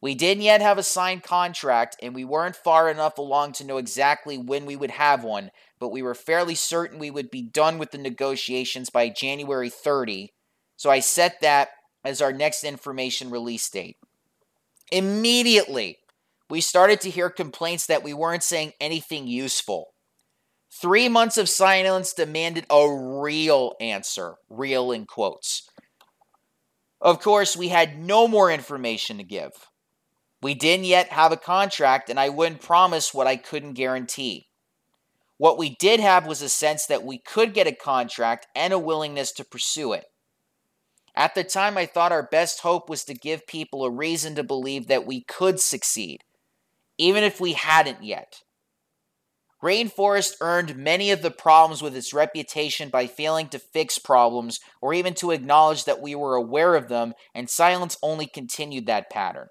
We didn't yet have a signed contract, and we weren't far enough along to know exactly when we would have one, but we were fairly certain we would be done with the negotiations by January 30, so I set that as our next information release date. Immediately, we started to hear complaints that we weren't saying anything useful. Three months of silence demanded a real answer, real in quotes. Of course, we had no more information to give. We didn't yet have a contract, and I wouldn't promise what I couldn't guarantee. What we did have was a sense that we could get a contract and a willingness to pursue it. At the time, I thought our best hope was to give people a reason to believe that we could succeed, even if we hadn't yet. RainFurrest earned many of the problems with its reputation by failing to fix problems or even to acknowledge that we were aware of them, and silence only continued that pattern.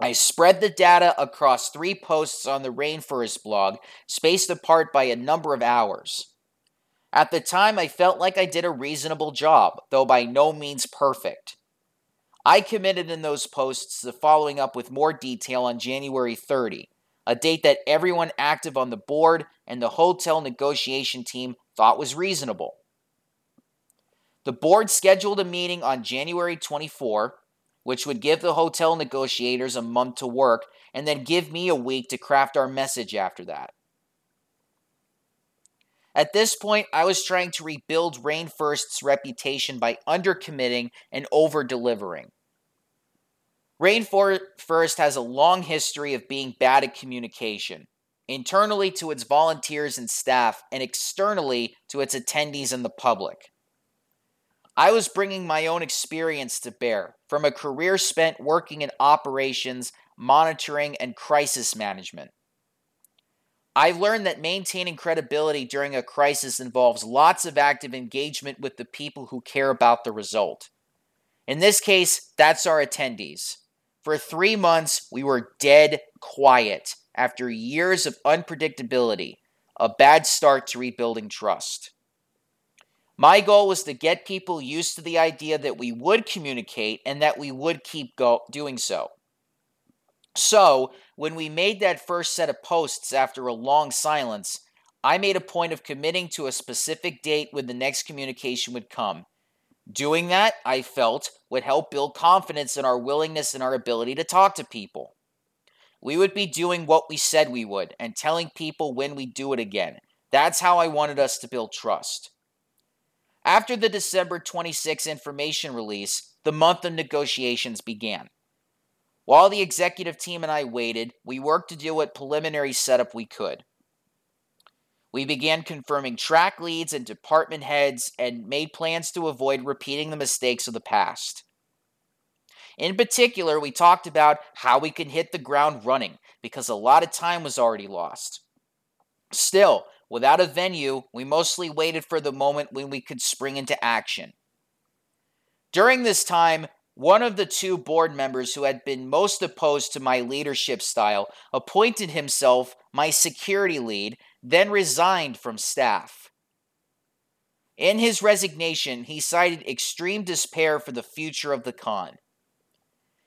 I spread the data across three posts on the RainFurrest blog, spaced apart by a number of hours. At the time, I felt like I did a reasonable job, though by no means perfect. I committed in those posts to following up with more detail on January 30, a date that everyone active on the board and the hotel negotiation team thought was reasonable. The board scheduled a meeting on January 24 which would give the hotel negotiators a month to work and then give me a week to craft our message after that. At this point, I was trying to rebuild RainFurrest's reputation by undercommitting and over delivering. RainFurrest has a long history of being bad at communication, internally to its volunteers and staff, and externally to its attendees and the public. I was bringing my own experience to bear from a career spent working in operations, monitoring, and crisis management. I've learned that maintaining credibility during a crisis involves lots of active engagement with the people who care about the result. In this case, that's our attendees. For three months, we were dead quiet after years of unpredictability, a bad start to rebuilding trust. My goal was to get people used to the idea that we would communicate and that we would keep go- doing so. So, when we made that first set of posts after a long silence, I made a point of committing to a specific date when the next communication would come. Doing that, I felt, would help build confidence in our willingness and our ability to talk to people. We would be doing what we said we would and telling people when we do it again. That's how I wanted us to build trust. After the December 26 information release, the month of negotiations began. While the executive team and I waited, we worked to do what preliminary setup we could. We began confirming track leads and department heads and made plans to avoid repeating the mistakes of the past. In particular, we talked about how we could hit the ground running because a lot of time was already lost. Still, Without a venue, we mostly waited for the moment when we could spring into action. During this time, one of the two board members who had been most opposed to my leadership style appointed himself my security lead, then resigned from staff. In his resignation, he cited extreme despair for the future of the con.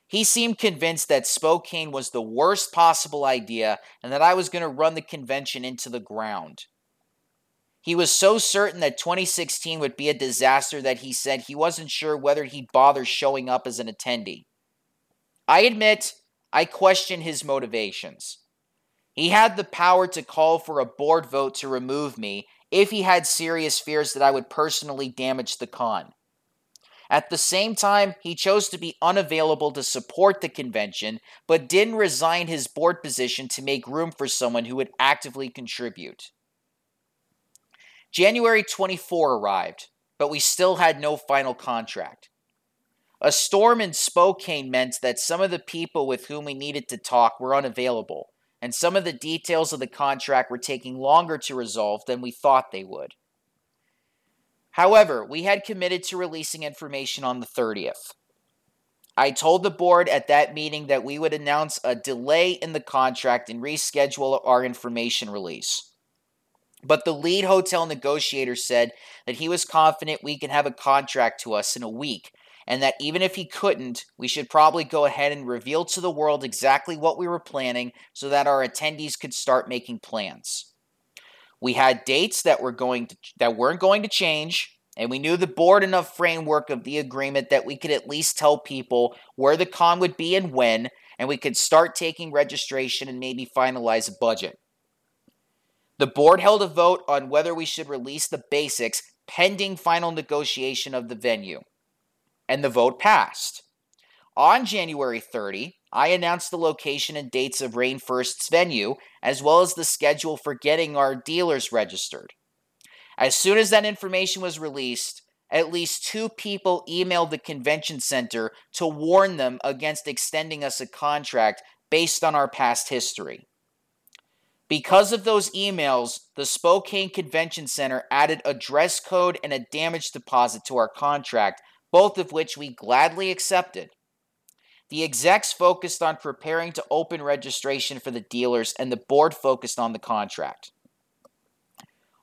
He seemed convinced that Spokane was the worst possible idea and that I was going to run the convention into the ground. He was so certain that 2016 would be a disaster that he said he wasn't sure whether he'd bother showing up as an attendee. I admit, I question his motivations. He had the power to call for a board vote to remove me if he had serious fears that I would personally damage the con. At the same time, he chose to be unavailable to support the convention, but didn't resign his board position to make room for someone who would actively contribute. January 24 arrived, but we still had no final contract. A storm in Spokane meant that some of the people with whom we needed to talk were unavailable, and some of the details of the contract were taking longer to resolve than we thought they would. However, we had committed to releasing information on the 30th. I told the board at that meeting that we would announce a delay in the contract and reschedule our information release. But the lead hotel negotiator said that he was confident we could have a contract to us in a week, and that even if he couldn't, we should probably go ahead and reveal to the world exactly what we were planning so that our attendees could start making plans. We had dates that were going to that weren't going to change, and we knew the board enough framework of the agreement that we could at least tell people where the con would be and when, and we could start taking registration and maybe finalize a budget. The board held a vote on whether we should release the basics pending final negotiation of the venue, and the vote passed. On January 30, I announced the location and dates of RainFurrest's venue, as well as the schedule for getting our dealers registered. As soon as that information was released, at least two people emailed the convention center to warn them against extending us a contract based on our past history. Because of those emails, the Spokane Convention Center added a dress code and a damage deposit to our contract, both of which we gladly accepted. The execs focused on preparing to open registration for the dealers, and the board focused on the contract.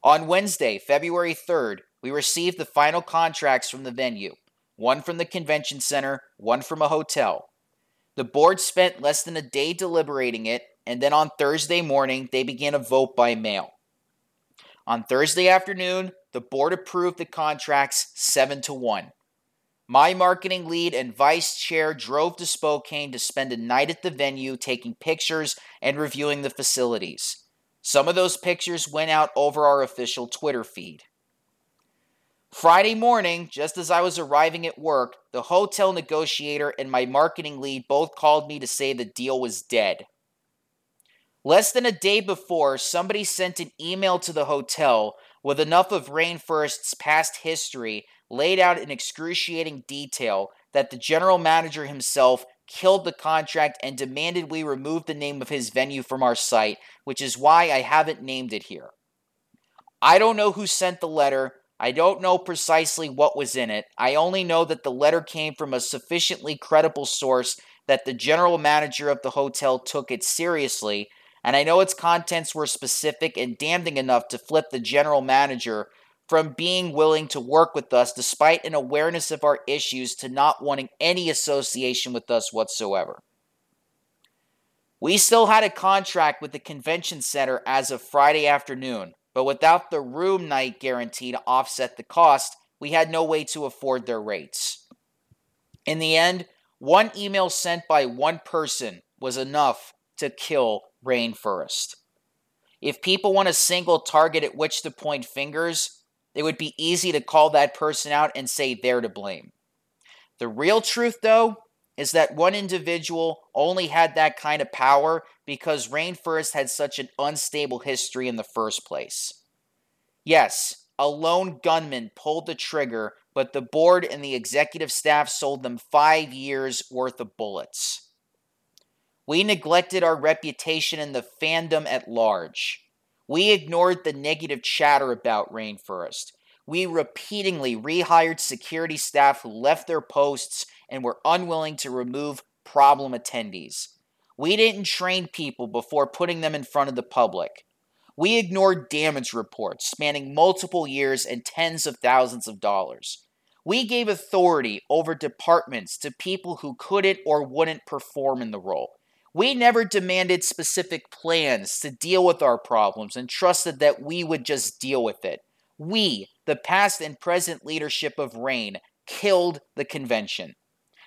On Wednesday, February 3rd, we received the final contracts from the venue one from the convention center, one from a hotel. The board spent less than a day deliberating it, and then on Thursday morning, they began a vote by mail. On Thursday afternoon, the board approved the contracts 7 to 1. My marketing lead and vice chair drove to Spokane to spend a night at the venue taking pictures and reviewing the facilities. Some of those pictures went out over our official Twitter feed. Friday morning, just as I was arriving at work, the hotel negotiator and my marketing lead both called me to say the deal was dead. Less than a day before, somebody sent an email to the hotel with enough of RainFurrest's past history laid out in excruciating detail that the general manager himself killed the contract and demanded we remove the name of his venue from our site, which is why I haven't named it here. I don't know who sent the letter. I don't know precisely what was in it. I only know that the letter came from a sufficiently credible source that the general manager of the hotel took it seriously, and I know its contents were specific and damning enough to flip the general manager from being willing to work with us despite an awareness of our issues to not wanting any association with us whatsoever. We still had a contract with the convention center as of Friday afternoon, but without the room night guarantee to offset the cost, we had no way to afford their rates. In the end, one email sent by one person was enough to kill RainFurrest. If people want a single target at which to point fingers, it would be easy to call that person out and say they're to blame. The real truth, though, is that one individual only had that kind of power because RainFurrest had such an unstable history in the first place. Yes, a lone gunman pulled the trigger, but the board and the executive staff sold them five years worth of bullets. We neglected our reputation in the fandom at large. We ignored the negative chatter about RainFurrest. We repeatedly rehired security staff who left their posts and were unwilling to remove problem attendees. We didn't train people before putting them in front of the public. We ignored damage reports spanning multiple years and tens of thousands of dollars. We gave authority over departments to people who couldn't or wouldn't perform in the role. We never demanded specific plans to deal with our problems and trusted that we would just deal with it. We, the past and present leadership of RAIN, killed the convention,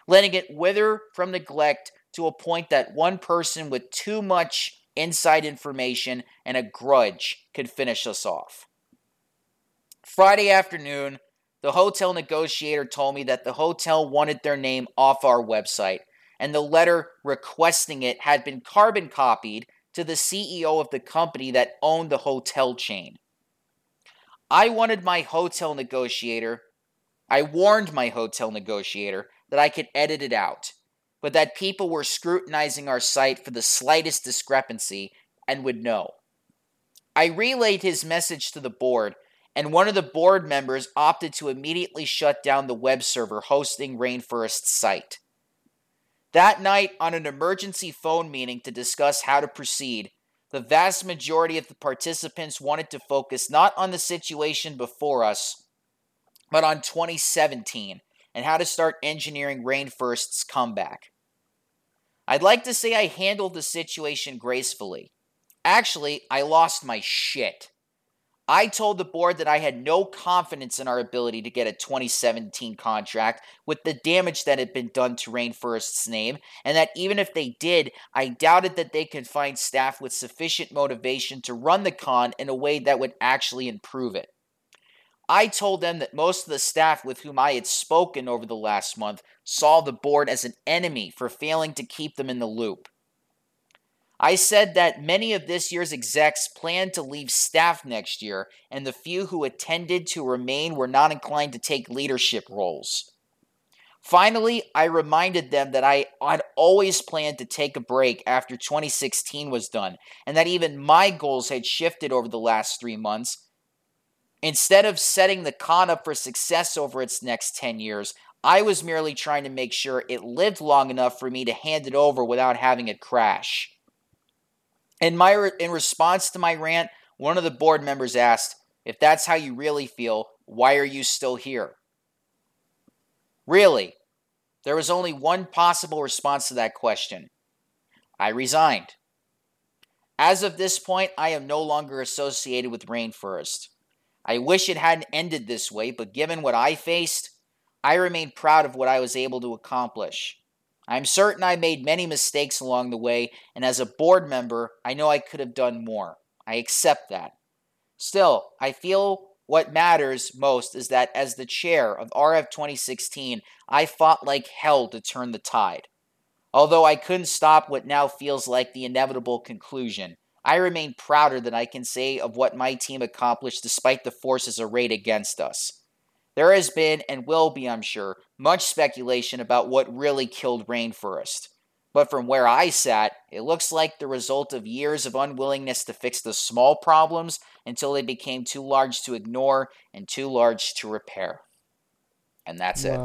letting it wither from neglect to a point that one person with too much inside information and a grudge could finish us off. Friday afternoon, the hotel negotiator told me that the hotel wanted their name off our website and the letter requesting it had been carbon copied to the CEO of the company that owned the hotel chain. I wanted my hotel negotiator, I warned my hotel negotiator that I could edit it out, but that people were scrutinizing our site for the slightest discrepancy and would know. I relayed his message to the board, and one of the board members opted to immediately shut down the web server hosting RainFurrest's site. That night, on an emergency phone meeting to discuss how to proceed, the vast majority of the participants wanted to focus not on the situation before us, but on 2017 and how to start engineering RainFurrest's comeback. I'd like to say I handled the situation gracefully. Actually, I lost my shit. I told the board that I had no confidence in our ability to get a 2017 contract with the damage that had been done to RainFurrest's name, and that even if they did, I doubted that they could find staff with sufficient motivation to run the con in a way that would actually improve it. I told them that most of the staff with whom I had spoken over the last month saw the board as an enemy for failing to keep them in the loop. I said that many of this year's execs planned to leave staff next year, and the few who attended to remain were not inclined to take leadership roles. Finally, I reminded them that I had always planned to take a break after 2016 was done, and that even my goals had shifted over the last three months. Instead of setting the con up for success over its next 10 years, I was merely trying to make sure it lived long enough for me to hand it over without having it crash. In my re- in response to my rant, one of the board members asked, "If that's how you really feel, why are you still here?" Really, there was only one possible response to that question. I resigned. As of this point, I am no longer associated with RainFurrest. I wish it hadn't ended this way, but given what I faced, I remain proud of what I was able to accomplish. I'm certain I made many mistakes along the way, and as a board member, I know I could have done more. I accept that. Still, I feel what matters most is that as the chair of RF 2016, I fought like hell to turn the tide. Although I couldn't stop what now feels like the inevitable conclusion, I remain prouder than I can say of what my team accomplished despite the forces arrayed against us. There has been, and will be, I'm sure, much speculation about what really killed RainFurrest. But from where I sat, it looks like the result of years of unwillingness to fix the small problems until they became too large to ignore and too large to repair. And that's it.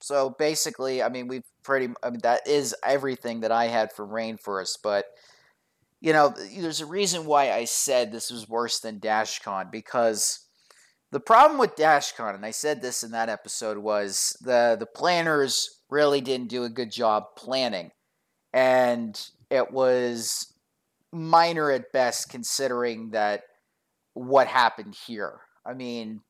So basically, I mean, we've pretty. I mean, that is everything that I had for RainFurrest. But you know, there's a reason why I said this was worse than DashCon because the problem with DashCon, and I said this in that episode, was the the planners really didn't do a good job planning, and it was minor at best considering that what happened here. I mean,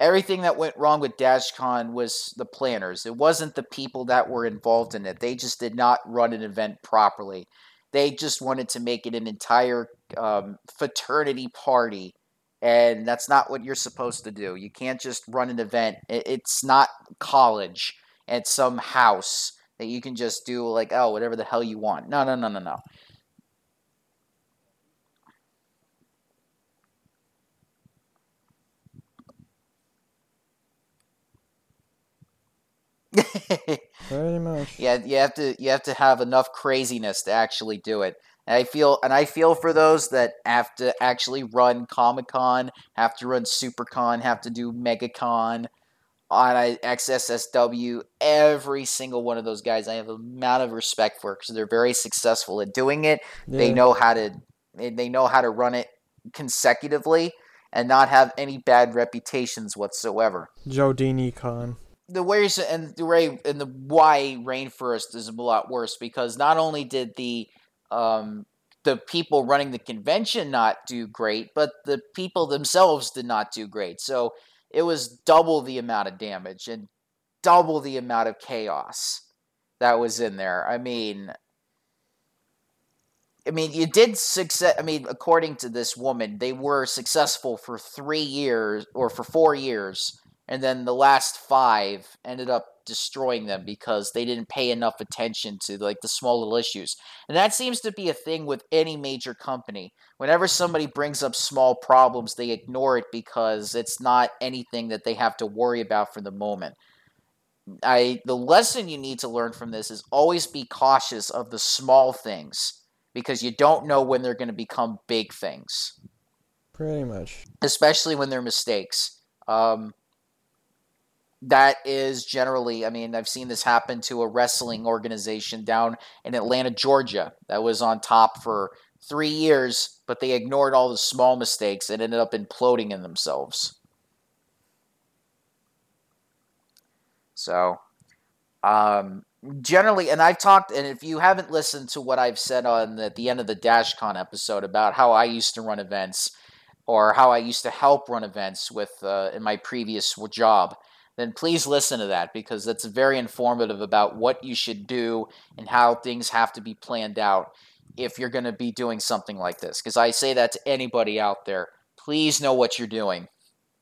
everything that went wrong with DashCon was the planners. It wasn't the people that were involved in it. They just did not run an event properly. They just wanted to make it an entire um, fraternity party, and that's not what you're supposed to do. You can't just run an event. It's not college at some house that you can just do like oh whatever the hell you want. No, no, no, no, no. Pretty much. Yeah, you have to you have to have enough craziness to actually do it. And I feel and I feel for those that have to actually run Comic Con, have to run SuperCon, have to do MegaCon on SXSW. Every single one of those guys, I have a amount of respect for because they're very successful at doing it. They know how to they they know how to run it consecutively and not have any bad reputations whatsoever Jodini Con. the ways and the way and the why RainFurrest is a lot worse because not only did the um the people running the convention not do great but the people themselves did not do great so it was double the amount of damage and double the amount of chaos that was in there i mean I mean, you did success. I mean, according to this woman, they were successful for three years or for four years, and then the last five ended up destroying them because they didn't pay enough attention to like the small little issues. And that seems to be a thing with any major company. Whenever somebody brings up small problems, they ignore it because it's not anything that they have to worry about for the moment. I the lesson you need to learn from this is always be cautious of the small things because you don't know when they're going to become big things, Pretty much. especially when they're mistakes. Um, that is generally, I mean, I've seen this happen to a wrestling organization down in Atlanta, Georgia, that was on top for three years, but they ignored all the small mistakes and ended up imploding in themselves. So, um, generally, and I've talked, and if you haven't listened to what I've said on the, the end of the DashCon episode about how I used to run events or how I used to help run events with uh, in my previous job, then please listen to that because that's very informative about what you should do and how things have to be planned out if you're going to be doing something like this. Because I say that to anybody out there, please know what you're doing.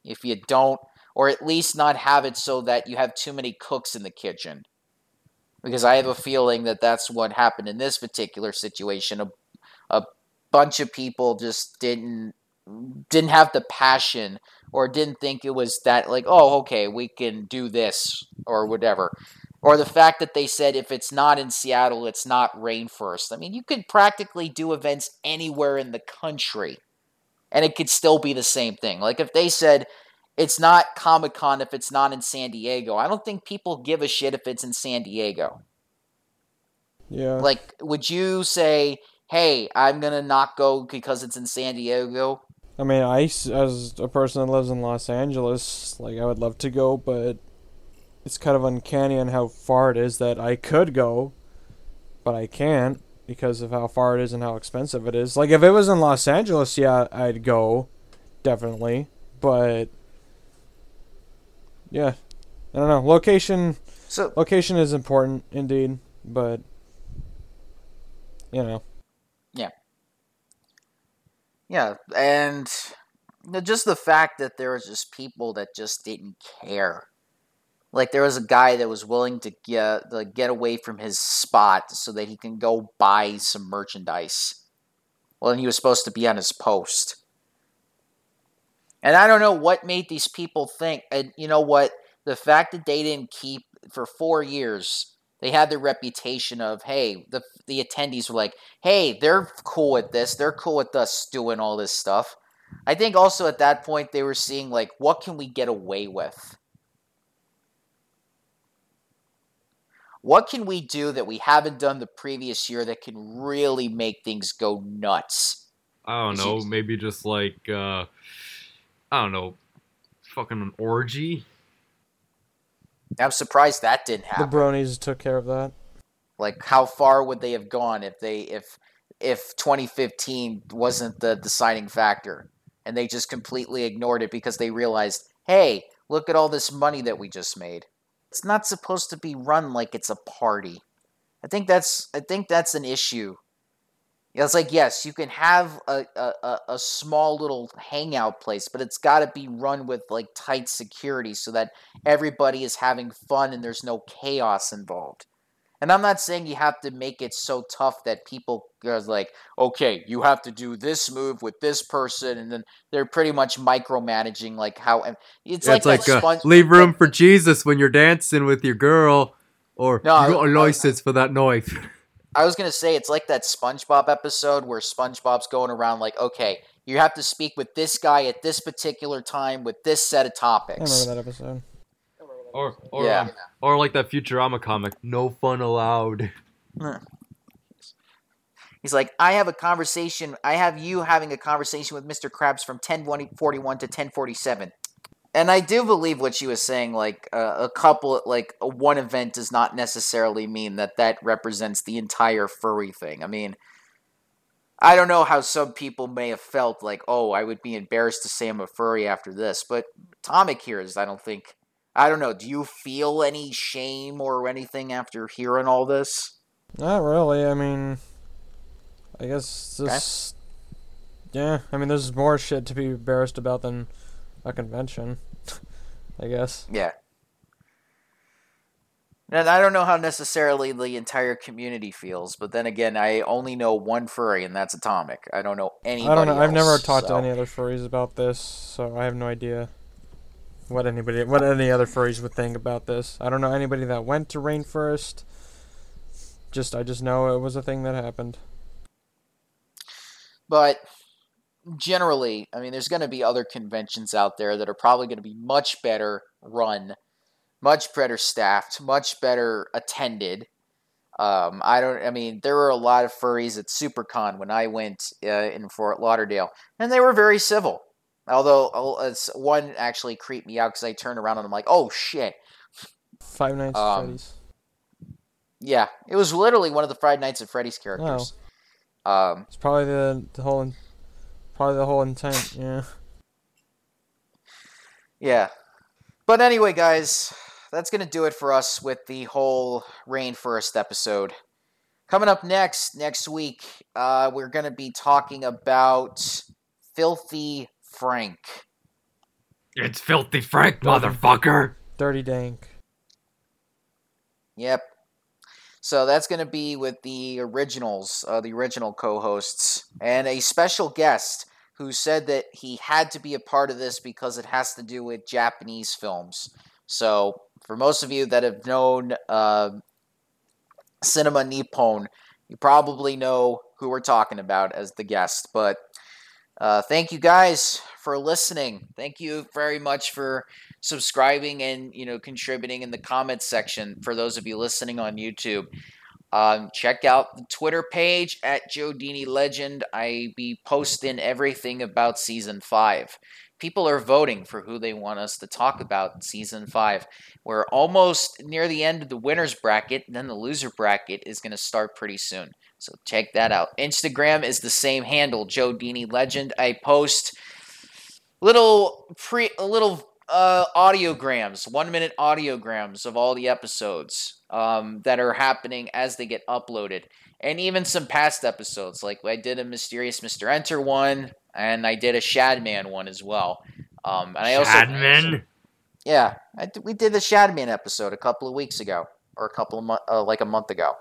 If you don't, or at least not have it so that you have too many cooks in the kitchen. Because I have a feeling that that's what happened in this particular situation. A, a bunch of people just didn't didn't have the passion or didn't think it was that like oh okay we can do this or whatever. Or the fact that they said if it's not in Seattle it's not RainFurrest i mean you could practically do events anywhere in the country and it could still be the same thing. Like if they said it's not comic-con if it's not in san diego i don't think people give a shit if it's in san diego. Yeah. like would you say hey i'm gonna not go because it's in san diego I mean, I, as a person that lives in Los Angeles, like, I would love to go, but it's kind of uncanny on how far it is that I could go, but I can't because of how far it is and how expensive it is. Like, if it was in Los Angeles, yeah, I'd go, definitely, but yeah, I don't know. Location, so location is important indeed, but you know, Yeah, and just the fact that there was just people that just didn't care. Like there was a guy that was willing to get like, get away from his spot so that he can go buy some merchandise. Well, and he was supposed to be on his post. And I don't know what made these people think. And you know what? The fact that they didn't keep for four years, they had the reputation of, hey, the the attendees were like, hey, they're cool with this. They're cool with us doing all this stuff. I think also at that point they were seeing like, what can we get away with? What can we do that we haven't done the previous year that can really make things go nuts? I don't know, maybe just like uh I don't know, fucking an orgy. I'm surprised that didn't happen. the bronies took care of that. like how far would they have gone if they if if 2015 wasn't the deciding factor and they just completely ignored it because they realized hey look at all this money that we just made it's not supposed to be run like it's a party i think that's i think that's an issue it's like yes you can have a, a, a- a small little hangout place but it's got to be run with like tight security so that everybody is having fun and there's no chaos involved and I'm not saying you have to make it so tough that people are like, okay, you have to do this move with this person, and then they're pretty much micromanaging like how it's Yeah, like, it's like that uh, sponge- leave room for Jesus when you're dancing with your girl, or No, you got a license for that knife. I was gonna say it's like that SpongeBob episode where SpongeBob's going around like, okay, you have to speak with this guy at this particular time with this set of I topics. remember that episode. Or or Yeah. um, or like that Futurama comic, no fun allowed. He's like, I have a conversation. I have you having a conversation with Mr. Krabs from 1041 to 1047. And I do believe what she was saying. Like, uh, a couple, like, a one event does not necessarily mean that that represents the entire furry thing. I mean, I don't know how some people may have felt like, oh, I would be embarrassed to say I'm a furry after this. But Tomic here is, I don't think. I don't know. Do you feel any shame or anything after hearing all this? Not really. I mean, I guess Okay. this. Yeah, I mean, there's more shit to be embarrassed about than a convention. I guess. Yeah. And I don't know how necessarily the entire community feels, but then again, I only know one furry, and that's Atomic. I don't know anybody. I don't know. I've never talked so- to any other furries about this, so I have no idea what anybody, what any other furries would think about this. I don't know anybody that went to RainFurrest. Just, I just know it was a thing that happened. But generally, I mean, there's going to be other conventions out there that are probably going to be much better run, much better staffed, much better attended. Um, I don't. I mean, there were a lot of furries at SuperCon when I went uh, in Fort Lauderdale, and they were very civil. Although uh, one actually creeped me out because I turned around and I'm like, "Oh shit!" Five Nights at Um, Freddy's. Yeah, it was literally one of the Five Nights at Freddy's characters. Um, It's probably the, the whole, probably the whole intent. Yeah. Yeah. But anyway, guys, that's going to do it for us with the whole RainFurrest episode. Coming up next, next week, uh, we're going to be talking about Filthy Frank. It's filthy Frank, motherfucker. Dirty Dank. Yep. So that's going to be with the originals, uh, the original co hosts, and a special guest who said that he had to be a part of this because it has to do with Japanese films. So, for most of you that have known uh, Cinema Nippon, you probably know who we're talking about as the guest. But uh, thank you guys for listening. Thank you very much for subscribing and you know contributing in the comments section for those of you listening on YouTube. Um, check out the Twitter page at Joe Dini Legend. I be posting everything about season five. People are voting for who they want us to talk about season five. We're almost near the end of the winners bracket, then the loser bracket is going to start pretty soon. So check that out. Instagram is the same handle, Joe Dini Legend. I post little pre a little uh, audiograms, one minute audiograms of all the episodes um, that are happening as they get uploaded, and even some past episodes. Like I did a mysterious Mister Enter one, and I did a Shadman one as well. Um, and I also Shadman. yeah, I we did the Shadman episode a couple of weeks ago, or a couple of months, uh, like a month ago.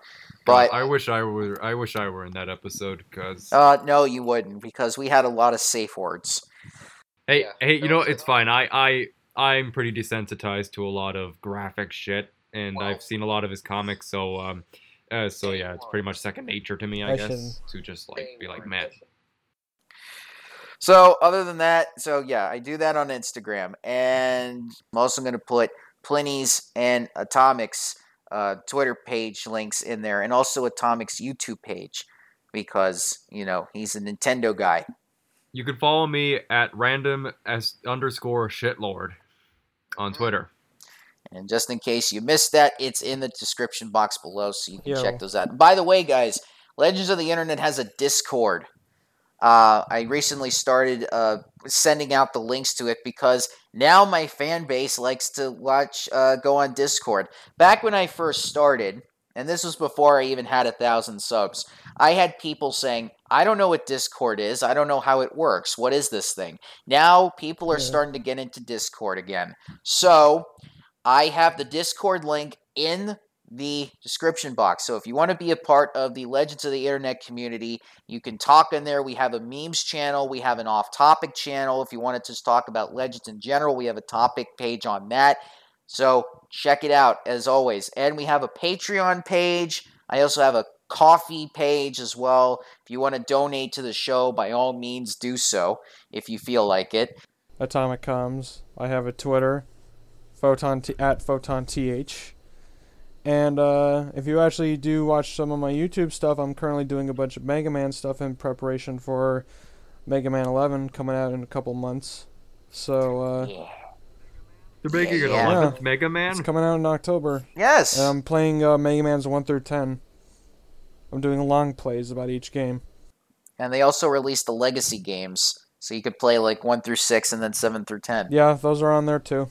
But I wish I were. I wish I were in that episode because. uh, no, you wouldn't because we had a lot of safe words. Hey, yeah, hey, you know it's fine. I, I, I'm pretty desensitized to a lot of graphic shit, and Wow. I've seen a lot of his comics. So, um, uh, so yeah, it's pretty much second nature to me, I, I guess, to just like be like, man, So other than that, so yeah, I do that on Instagram, and I'm also going to put Pliny's and Atomic's uh, Twitter page links in there, and also Atomic's YouTube page because you know he's a Nintendo guy. You can follow me at random as underscore shitlord on Twitter. And just in case you missed that, it's in the description box below, so you can Yo. check those out. And by the way, guys, Legends of the Internet has a Discord. Uh, I recently started uh, sending out the links to it because now my fan base likes to watch, uh, go on Discord. Back when I first started, and this was before I even had a thousand subs, I had people saying, I don't know what Discord is. I don't know how it works. What is this thing? Now people are starting to get into Discord again. So I have the Discord link in the description box. So if you want to be a part of the Legends of the Internet community, you can talk in there. We have a memes channel, we have an off topic channel. If you want to just talk about Legends in general, we have a topic page on that. So check it out as always. And we have a Patreon page. I also have a Ko-fi page as well. If you want to donate to the show, by all means do so if you feel like it. Atomic Comms. I have a Twitter, photon t- at photon th. And uh, if you actually do watch some of my YouTube stuff, I'm currently doing a bunch of Mega Man stuff in preparation for Mega Man 11 coming out in a couple months. So uh, Yeah. They're making Yeah, an yeah. 11th Mega Man. it's coming out in October. Yes. And I'm playing uh, Mega Man's 1 through 10. I'm doing long plays about each game. And they also released the legacy games, so you could play like one through six and then seven through ten. Yeah, those are on there too.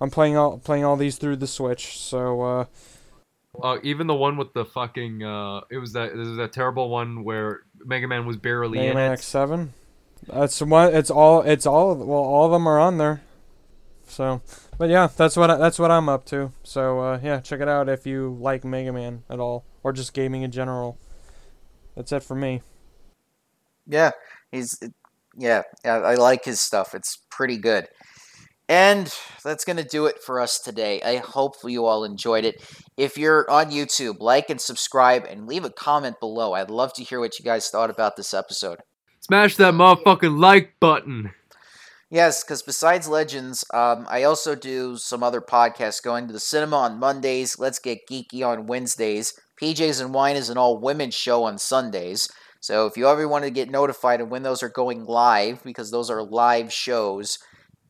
I'm playing all playing all these through the Switch, so uh, Uh, even the one with the fucking uh, it was that it was that terrible one where Mega Man was barely Mega in Man it. X7. That's one. It's all. It's all. Well, all of them are on there. So But yeah, that's what I, that's what I'm up to. So uh, yeah, check it out if you like Mega Man at all, or just gaming in general. That's it for me. Yeah, he's yeah, yeah, I like his stuff. It's pretty good. And that's going to do it for us today. I hope you all enjoyed it. If you're on YouTube, like and subscribe and leave a comment below. I'd love to hear what you guys thought about this episode. Smash that motherfucking like button. Yes, because besides Legends, um, I also do some other podcasts going to the cinema on Mondays, Let's Get Geeky on Wednesdays, PJs and Wine is an all women show on Sundays. So if you ever want to get notified of when those are going live, because those are live shows,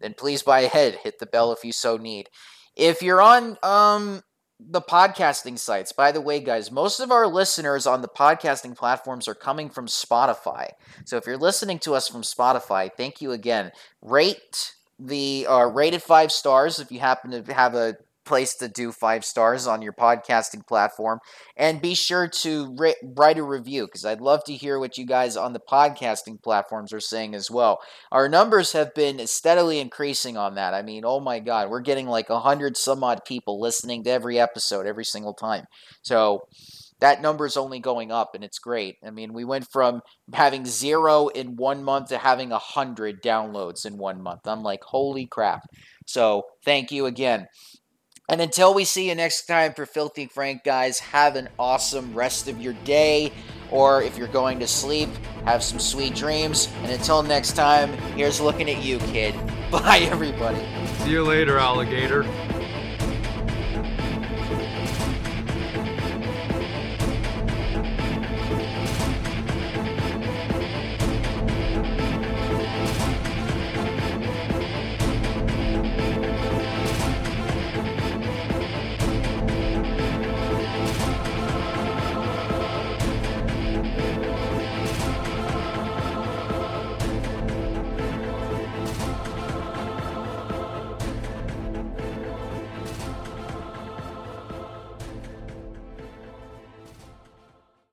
then please buy ahead. Hit the bell if you so need. If you're on um, the podcasting sites, by the way, guys, most of our listeners on the podcasting platforms are coming from Spotify. So if you're listening to us from Spotify, thank you again. Rate the uh, rated five stars if you happen to have a place to do five stars on your podcasting platform. And be sure to write a review because I'd love to hear what you guys on the podcasting platforms are saying as well. Our numbers have been steadily increasing on that. I mean, oh my God, we're getting like a hundred some odd people listening to every episode every single time. So that number is only going up and it's great. I mean, we went from having zero in one month to having a hundred downloads in one month. I'm like, holy crap. So thank you again. And until we see you next time for Filthy Frank, guys, have an awesome rest of your day. Or if you're going to sleep, have some sweet dreams. And until next time, here's looking at you, kid. Bye, everybody. See you later, alligator.